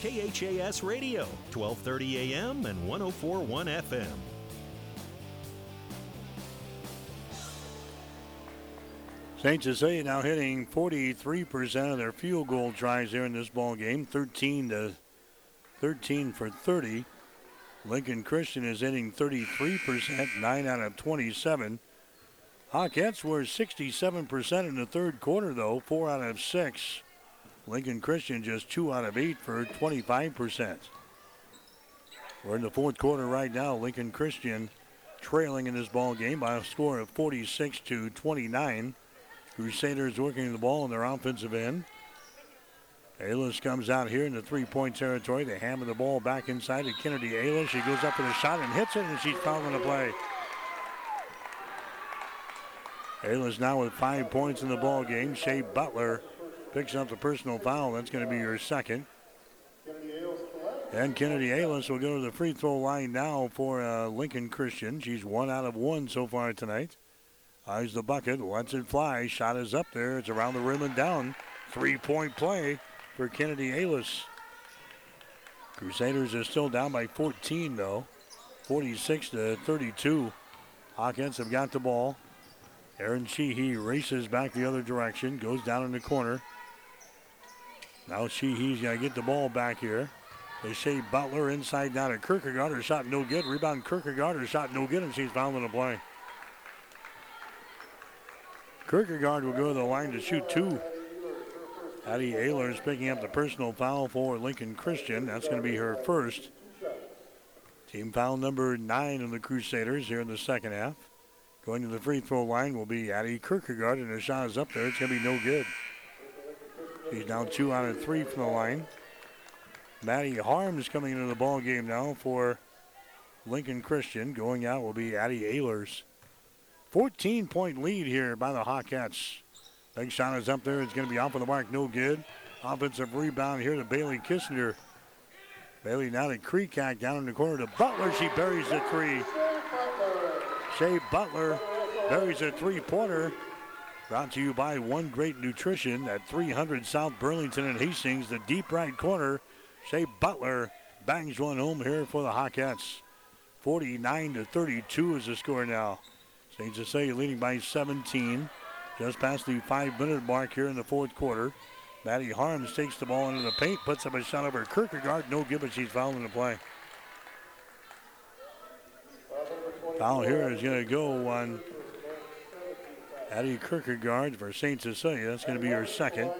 KHAS Radio, 1230 AM and 1041 FM. St. Cecilia now hitting 43% of their field goal tries here in this ball game, 13 to 13 for 30. Lincoln Christian is hitting 33%, 9 out of 27. Hawkettes were 67% in the third quarter, though, 4 out of 6. Lincoln Christian just 2 out of 8 for 25%. We're in the fourth quarter right now. Lincoln Christian trailing in this ball game by a score of 46 to 29. Crusaders working the ball on their offensive end. Aylis comes out here in the three-point territory. They hammer the ball back inside to Kennedy Aylis. She goes up for the shot and hits it, and she's fouling the play. Aylis now with five points in the ball game. Shea Butler picks up the personal foul. That's going to be your second. And Kennedy Aylis will go to the free throw line now for uh, Lincoln Christian. She's one out of one so far tonight. Eyes the bucket, lets it fly. Shot is up there. It's around the rim and down. Three-point play for Kennedy Aylis. Crusaders are still down by 14 though. 46 to 32. Hawkins have got the ball. Aaron Sheehy races back the other direction, goes down in the corner. Now Sheehy's got to get the ball back here. They say Butler inside down at Kierkegaard. Her shot no good. Rebound Kierkegaard. Her shot no good, and she's fouling the play. Kierkegaard will go to the line to shoot two. Addie Ehlers is picking up the personal foul for Lincoln Christian. That's going to be her first. Team foul number nine of the Crusaders here in the second half. Going to the free throw line will be Addie Kierkegaard, and the shot is up there. It's going to be no good. He's down two out of three from the line. Maddie Harms coming into the ball game now for Lincoln Christian. Going out will be Addie Ehlers. 14 point lead here by the Hawkettes. Big shot is up there. It's going to be off of the mark. No good. Offensive rebound here to Bailey Kissinger. Bailey now to Kreekak down in the corner to Butler. She buries the three. Shea Butler buries a three-pointer. Brought to you by One Great Nutrition at 300 South Burlington and Hastings, the deep right corner. Shea Butler bangs one home here for the Hawkettes. 49 to 32 is the score now. St. Cecilia leading by 17. Just past the five-minute mark here in the fourth quarter. Maddie Harms takes the ball into the paint, puts up a shot over Kierkegaard. No Gibbons, he's fouling the play. Foul here is going to go on Addie Kierkegaard for St. Cecilia. That's going to be her second.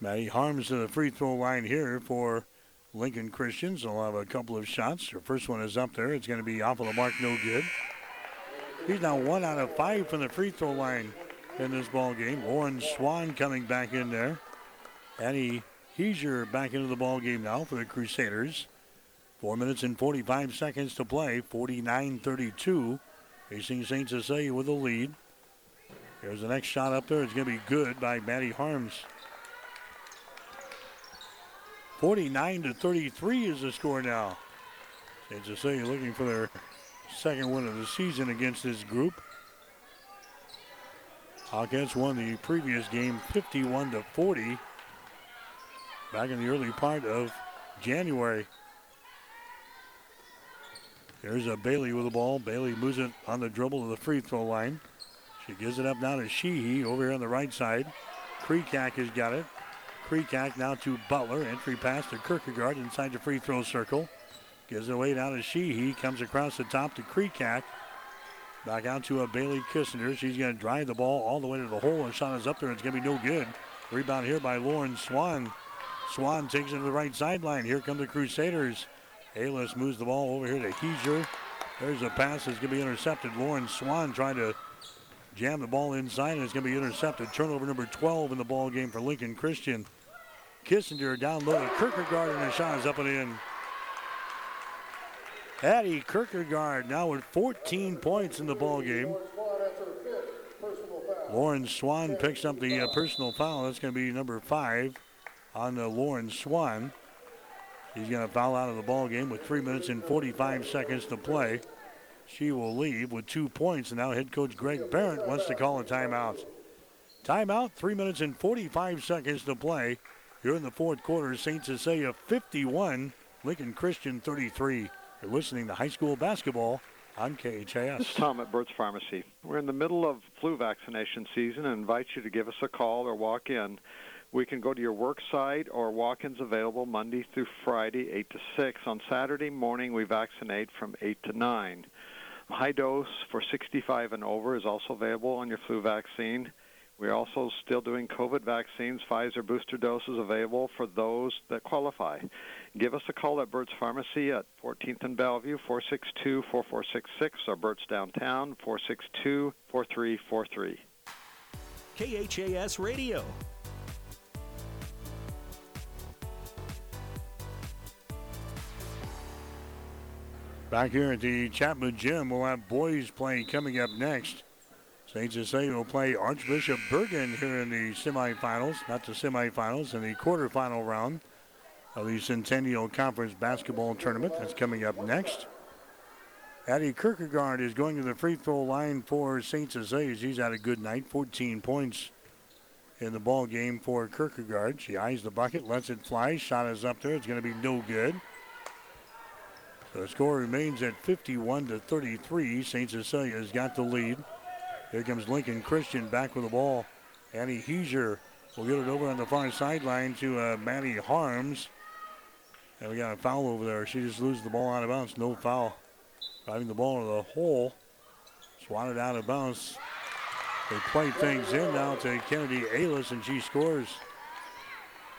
Maddie Harms to the free throw line here for Lincoln Christians. They'll have a couple of shots. Her first one is up there. It's going to be off of the mark, no good. He's now one out of five from the free throw line in this ball game. Lauren Swan coming back in there. Annie Heiser back into the ball game now for the Crusaders. Four minutes and 45 seconds to play. 49-32. Facing St. Cecilia with a lead. Here's the next shot up there. It's going to be good by Maddie Harms. 49 to 33 is the score now. St. Cecilia looking for their second win of the season against this group. Hawkins won the previous game 51 to 40 back in the early part of January. There's a Bailey with the ball. Bailey moves it on the dribble to the free throw line. She gives it up now to Sheehy over here on the right side. Kreekak has got it. Kreekak now to Butler. Entry pass to Kierkegaard inside the free throw circle. Gives it away down to Sheehy. Comes across the top to Kreekak. Back out to a Bailey Kissinger. She's going to drive the ball all the way to the hole. And shot is up there. It's going to be no good. Rebound here by Lauren Swan. Swan takes it to the right sideline. Here come the Crusaders. Aylis moves the ball over here to Heiser. There's a pass that's going to be intercepted. Lauren Swan trying to jam the ball inside, and it's going to be intercepted. Turnover number 12 in the ball game for Lincoln Christian. Kissinger down low to Kierkegaard, and the shot is up and in. Addie Kierkegaard now with 14 points in the ball game. Lauren Swan picks up the uh, personal foul. That's going to be number five on uh, Lauren Swan. He's going to foul out of the ball game with three minutes and 45 seconds to play. She will leave with two points, and now head coach Greg Barrett wants to call a timeout. Timeout, three minutes and 45 seconds to play. Here in the fourth quarter, St. Cecilia 51, Lincoln Christian 33. You're listening to high school basketball on KHAS. This is Tom at Burt's Pharmacy. We're in the middle of flu vaccination season and invite you to give us a call or walk in. We can go to your work site or walk-ins available Monday through Friday, 8 to 6. On Saturday morning, we vaccinate from 8 to 9. High dose for 65 and over is also available on your flu vaccine. We're also still doing COVID vaccines, Pfizer booster doses available for those that qualify. Give us a call at Burt's Pharmacy at 14th and Bellevue, 462-4466, or Burt's Downtown, 462-4343. KHAS Radio, Back here at the Chapman Gym, we'll have boys playing coming up next. St. Cecilia will play Archbishop Bergan here in the semifinals, not the semifinals, in the quarterfinal round of the Centennial Conference basketball tournament. That's coming up next. Addie Kierkegaard is going to the free throw line for St. Cecilia. She's had a good night, 14 points in the ball game for Kierkegaard. She eyes the bucket, lets it fly. Shot is up there. It's going to be no good. The score remains at 51 to 33. St. Cecilia's got the lead. Here comes Lincoln Christian back with the ball. Annie Heiser will get it over on the far sideline to uh, Maddie Harms. And we got a foul over there. She just loses the ball out of bounds. No foul. Driving the ball to the hole. Swatted out of bounds. They play things in now to Kennedy Aylis, and she scores.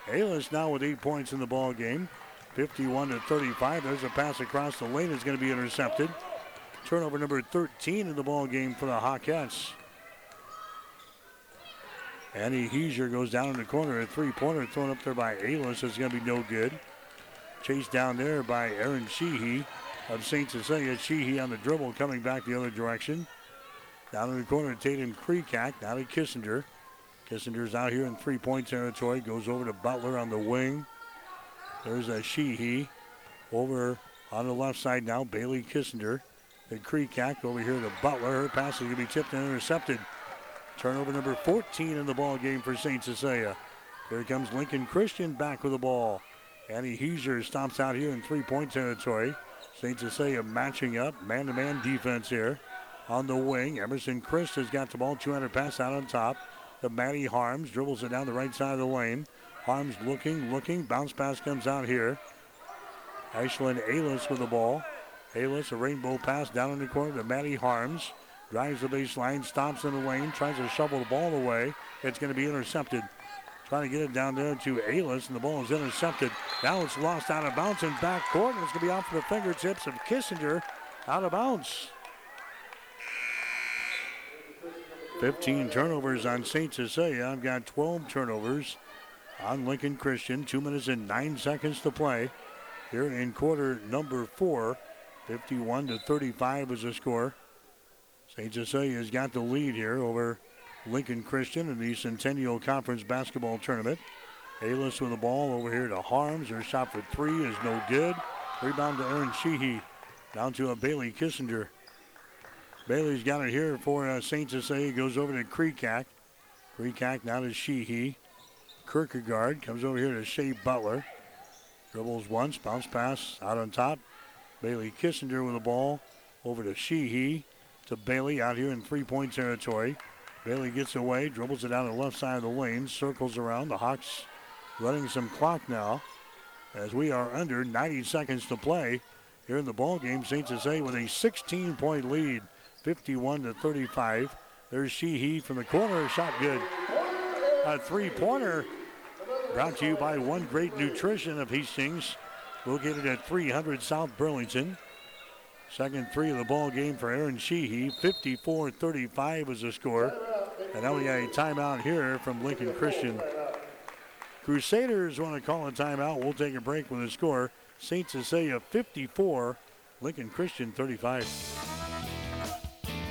Aylis now with eight points in the ball game. 51 to 35. There's a pass across the lane. It's going to be intercepted. Turnover number 13 in the ball game for the Hawkettes. Annie Heiser goes down in the corner. A three-pointer thrown up there by Aylis It's going to be no good. Chased down there by Aaron Sheehy of St. Cecilia. Sheehy on the dribble coming back the other direction. Down in the corner, Tatum Kreekak. Now to Kissinger. Kissinger's out here in three-point territory. Goes over to Butler on the wing. There's a Sheehy over on the left side now. Bailey Kissinger. The Kreekak over here to Butler. Her pass is going to be tipped and intercepted. Turnover number 14 in the ball game for St. Cecilia. Here comes Lincoln Christian back with the ball. Annie Heiser stomps out here in three-point territory. St. Cecilia matching up, man-to-man defense here. On the wing, Emerson Christ has got the ball, 200 pass out on top. The Maddie Harms dribbles it down the right side of the lane. Harms looking, looking. Bounce pass comes out here. Ashlyn Aylis with the ball. Aylis, a rainbow pass down in the corner to Maddie Harms. Drives the baseline, stops in the lane, tries to shovel the ball away. It's going to be intercepted. Trying to get it down there to Aylis, and the ball is intercepted. Now it's lost out of bounds in back court, and it's going to be off the fingertips of Kissinger out of bounds. 15 turnovers on St. Cecilia. I've got 12 turnovers on Lincoln Christian. Two minutes and nine seconds to play here in quarter number four. 51 to 35 is the score. St. Cecilia's got the lead here over Lincoln Christian in the Centennial Conference basketball tournament. Aylis with the ball over here to Harms. Her shot for three is no good. Rebound to Aaron Sheehy. Down to a Bailey Kissinger. Bailey's got it here for uh, St. Cecilia. Goes over to Kreekak. Kreekak now to Sheehy. Kierkegaard comes over here to Shea Butler. Dribbles once, bounce pass out on top. Bailey Kissinger with the ball over to Sheehy to Bailey out here in three-point territory. Bailey gets away, dribbles it down the left side of the lane, circles around. The Hawks running some clock now as we are under 90 seconds to play here in the ball game. St. Cecilia with a 16-point lead, 51 to 35. There's Sheehy from the corner, shot good. A three-pointer brought to you by One Great Nutrition of Hastings, located at 300 South Burlington. Second three of the ball game for Aaron Sheehy. 54-35 is the score. And now we got a timeout here from Lincoln Christian. Crusaders want to call a timeout. We'll take a break with the score. St. Cecilia 54, Lincoln Christian 35.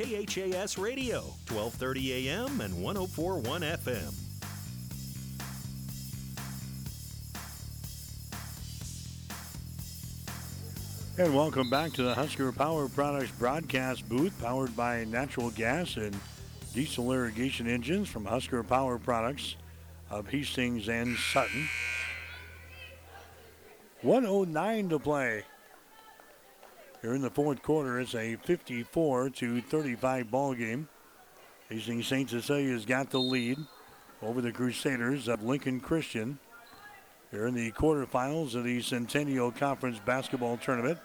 KHAS Radio, 1230 AM and 1041 FM. And welcome back to the Husker Power Products broadcast booth, powered by natural gas and diesel irrigation engines from Husker Power Products of Hastings and Sutton. 109 to play. Here in the fourth quarter, it's a 54 to 35 ball game. Hastings St. Cecilia's got the lead over the Crusaders of Lincoln Christian. Here in the quarterfinals of the Centennial Conference basketball tournament.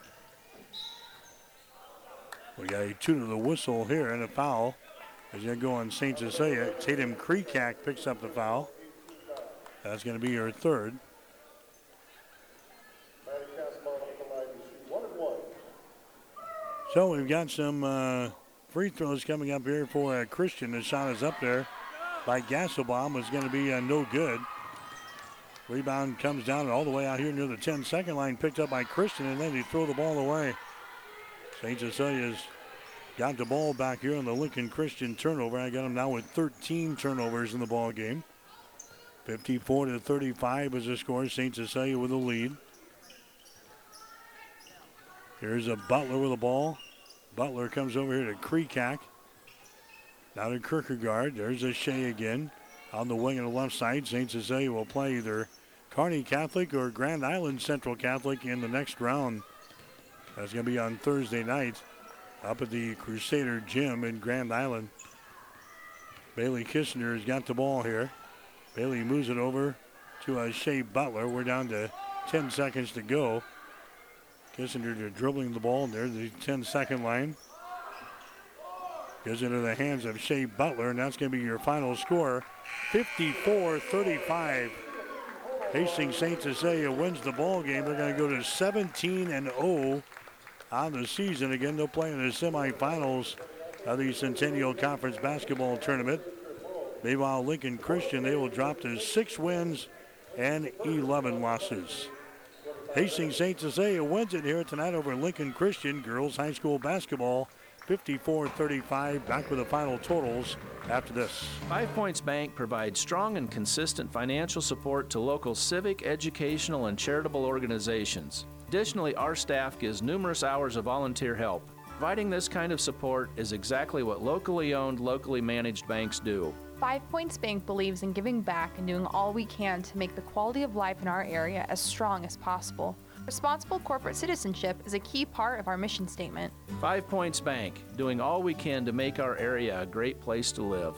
We got a tune of the whistle here and a foul. As you go on St. Cecilia, Tatum Kreekak picks up the foul. That's going to be her third. So we've got some uh, free throws coming up here for uh, Christian. The shot is up there by Gasselbaum. is going to be uh, no good. Rebound comes down all the way out here near the 10 second line, picked up by Christian, and then he threw the ball away. St. Cecilia's got the ball back here on the Lincoln Christian turnover. I got them now with 13 turnovers in the ball game. 54 to 35 is the score. St. Cecilia with the lead. Here's a Butler with the ball. Butler comes over here to Kreekak. Now to Kierkegaard. There's a Shea again on the wing on the left side. St. Cecilia will play either Kearney Catholic or Grand Island Central Catholic in the next round. That's going to be on Thursday night up at the Crusader Gym in Grand Island. Bailey Kissinger has got the ball here. Bailey moves it over to uh, Shea Butler. We're down to 10 seconds to go. Kissinger dribbling the ball near the 10 second line. Goes into the hands of Shea Butler, and that's going to be your final score 54 35. Hastings St. Cecilia wins the ball game. They're going to go to 17 and 0 on the season. Again, they'll play in the semifinals of the Centennial Conference basketball tournament. Meanwhile, Lincoln Christian, they will drop to six wins and 11 losses. Hastings St. Cecilia wins it here tonight over Lincoln Christian girls high school basketball. 54-35. Back with the final totals after this. Five Points Bank provides strong and consistent financial support to local civic, educational, and charitable organizations. Additionally, our staff gives numerous hours of volunteer help. Providing this kind of support is exactly what locally owned, locally managed banks do. Five Points Bank believes in giving back and doing all we can to make the quality of life in our area as strong as possible. Responsible corporate citizenship is a key part of our mission statement. Five Points Bank, doing all we can to make our area a great place to live.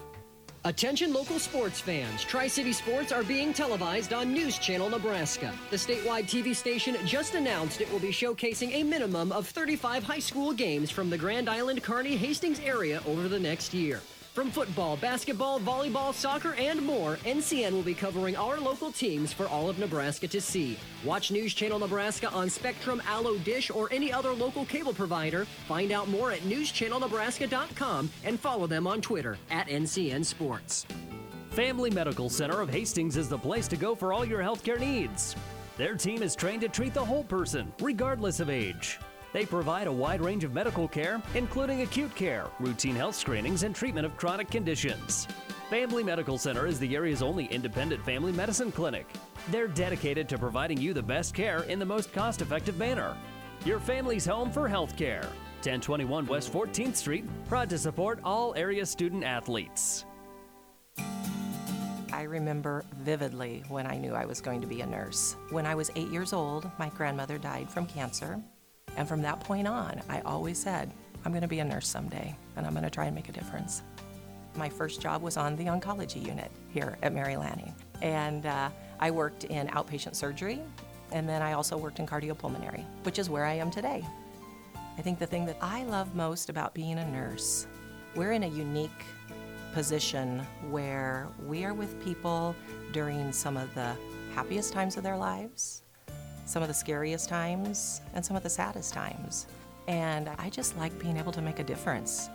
Attention local sports fans. Tri City Sports are being televised on News Channel Nebraska. The statewide TV station just announced it will be showcasing a minimum of 35 high school games from the Grand Island Kearney Hastings area over the next year. From football, basketball, volleyball, soccer, and more, NCN will be covering our local teams for all of Nebraska to see. Watch News Channel Nebraska on Spectrum, Allo Dish, or any other local cable provider. Find out more at newschannelnebraska.com and follow them on Twitter at NCN Sports. Family Medical Center of Hastings is the place to go for all your healthcare needs. Their team is trained to treat the whole person, regardless of age. They provide a wide range of medical care, including acute care, routine health screenings, and treatment of chronic conditions. Family Medical Center is the area's only independent family medicine clinic. They're dedicated to providing you the best care in the most cost effective manner. your family's home for healthcare. 1021 West 14th Street, proud to support all area student athletes. I remember vividly when I knew I was going to be a nurse. When I was eight years old, my grandmother died from cancer. And from that point on, I always said, I'm going to be a nurse someday, and I'm going to try and make a difference. My first job was on the oncology unit here at Mary Lanning. And uh, I worked in outpatient surgery, and then I also worked in cardiopulmonary, which is where I am today. I think the thing that I love most about being a nurse, we're in a unique position where we are with people during some of the happiest times of their lives, some of the scariest times, and some of the saddest times. And I just like being able to make a difference.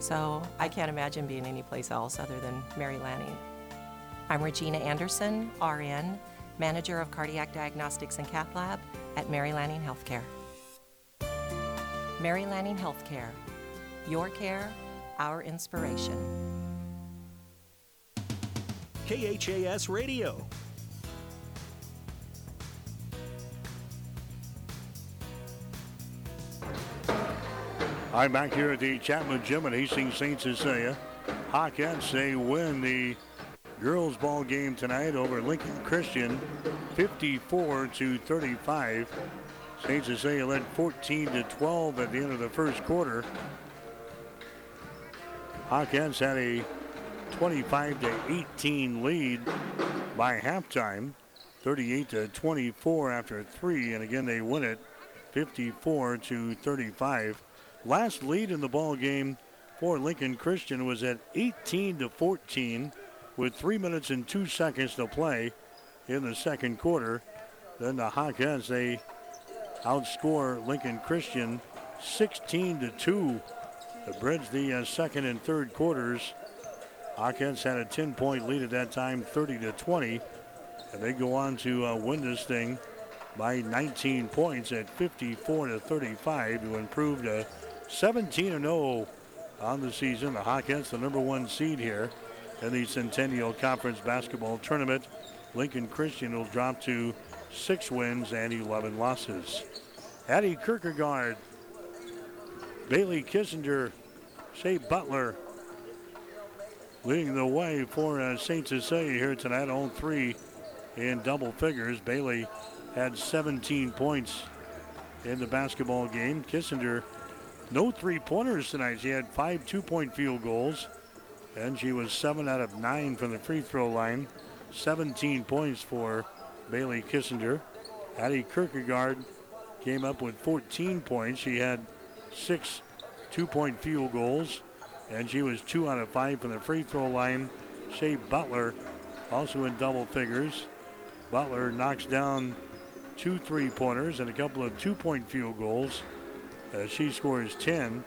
So I can't imagine being anyplace else other than Mary Lanning. I'm Regina Anderson, RN, Manager of Cardiac Diagnostics and Cath Lab at Mary Lanning Healthcare. Mary Lanning Healthcare. Your care, our inspiration. KHAS Radio. I'm back here at the Chapman Gym at Hastings St. Cecilia. Hawkettes, they win the girls ball game tonight over Lincoln Christian 54 to 35. St. Cecilia led 14 to 12 at the end of the first quarter. Hawkins had a 25 to 18 lead by halftime, 38 to 24 after three, and again they win it 54 to 35. Last lead in the ball game for Lincoln Christian was at 18 to 14 with three minutes and two seconds to play in the second quarter. Then the Hawkins they outscore Lincoln Christian 16 to 2 to bridge the uh, second and third quarters. Hawkins had a 10 point lead at that time, 30 to 20. And they go on to uh, win this thing by 19 points at 54 to 35 to improve to 17 0 on the season. The Hawkins, the number one seed here in the Centennial Conference basketball tournament. Lincoln Christian will drop to six wins and 11 losses. Addie Kierkegaard, Bailey Kissinger, Shea Butler leading the way for uh, St. Cecilia here tonight. All three in double figures. Bailey had 17 points in the basketball game. Kissinger, no three pointers tonight. She had five two point field goals, and she was seven out of nine from the free throw line. 17 points for Bailey Kissinger. Addie Kierkegaard came up with 14 points. She had six two point field goals, and she was two out of five from the free throw line. Shea Butler also in double figures. Butler knocks down two three pointers and a couple of two point field goals. Uh, she scores 10.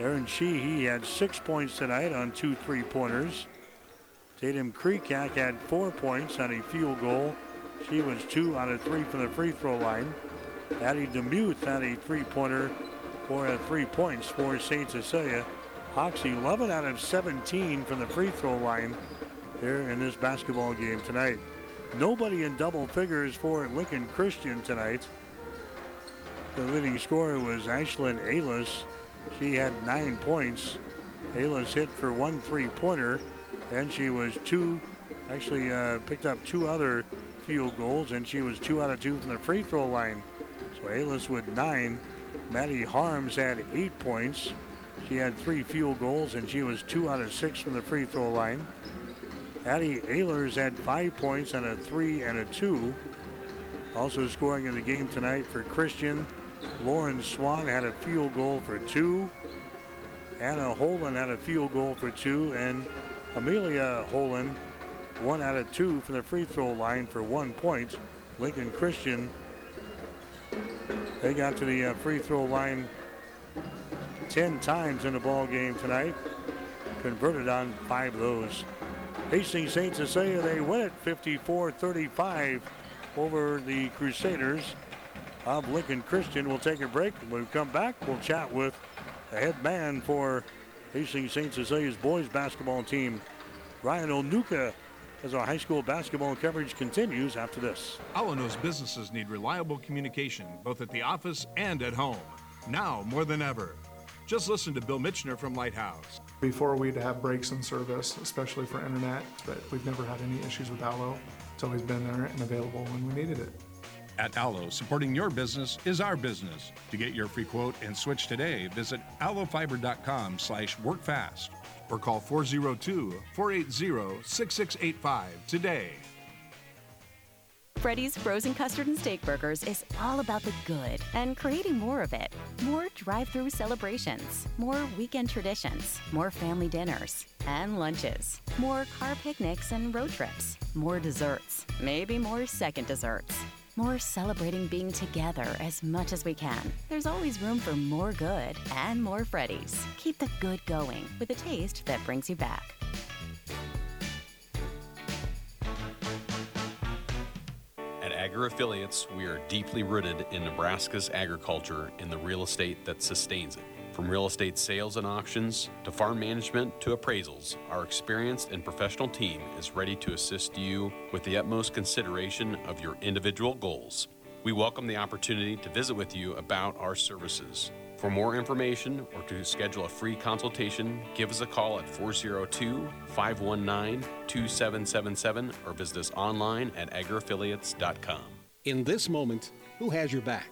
Erin Sheehy had six points tonight on two three pointers. Tatum Kreekak had four points on a field goal. She was two out of three from the free throw line. Addie Demuth had a three pointer for uh, three points for St. Cecilia. Hawks 11 out of 17 from the free throw line here in this basketball game tonight. Nobody in double figures for Lincoln Christian tonight. The leading scorer was Ashlyn Aylis. She had nine points. Aylis hit for one three pointer, and she was two, actually uh, picked up two other field goals, and she was two out of two from the free throw line. So Aylis with nine. Maddie Harms had eight points. She had three field goals, and she was two out of six from the free throw line. Addie Ehlers had five points on a three and a two. Also scoring in the game tonight for Christian. Lauren Swan had a field goal for two. Anna Holan had a field goal for two. And Amelia Holan, one out of two from the free throw line for one point. Lincoln Christian, they got to the uh, free throw line 10 times in the ball game tonight. Converted on five of those. Hastings St. Cecilia, they win it 54-35 over the Crusaders of Lincoln Christian. We'll take a break. When we come back, we'll chat with the head man for Hastings St. Cecilia's boys basketball team, Ryan Onuka, as our high school basketball coverage continues after this. Allo knows businesses need reliable communication, both at the office and at home. Now more than ever. Just listen to Bill Mitchner from Lighthouse. Before we'd have breaks in service, especially for internet, but we've never had any issues with Allo. It's always been there and available when we needed it. At Allo, supporting your business is our business. To get your free quote and switch today, visit allofiber.com slash workfast or call 402-480-6685 today. Freddy's Frozen Custard and Steak Burgers is all about the good and creating more of it. More drive through celebrations, more weekend traditions, more family dinners and lunches, more car picnics and road trips, more desserts, maybe more second desserts. More celebrating being together as much as we can. There's always room for more good and more Freddy's. Keep the good going with a taste that brings you back. At Agri Affiliates, we are deeply rooted in Nebraska's agriculture and the real estate that sustains it. From real estate sales and auctions to farm management to appraisals, our experienced and professional team is ready to assist you with the utmost consideration of your individual goals. We welcome the opportunity to visit with you about our services. For more information or to schedule a free consultation, give us a call at 402 519 2777 or visit us online at agriaffiliates.com. In this moment, who has your back?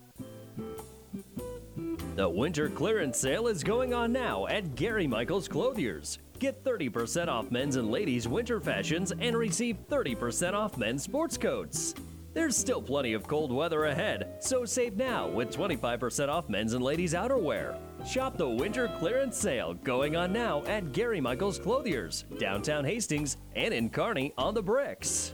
The winter clearance sale is going on now at Gary Michaels Clothiers. Get 30% off men's and ladies' winter fashions and receive 30% off men's sports coats. There's still plenty of cold weather ahead, so save now with 25% off men's and ladies' outerwear. Shop the winter clearance sale going on now at Gary Michaels Clothiers, downtown Hastings, and in Kearney on the bricks.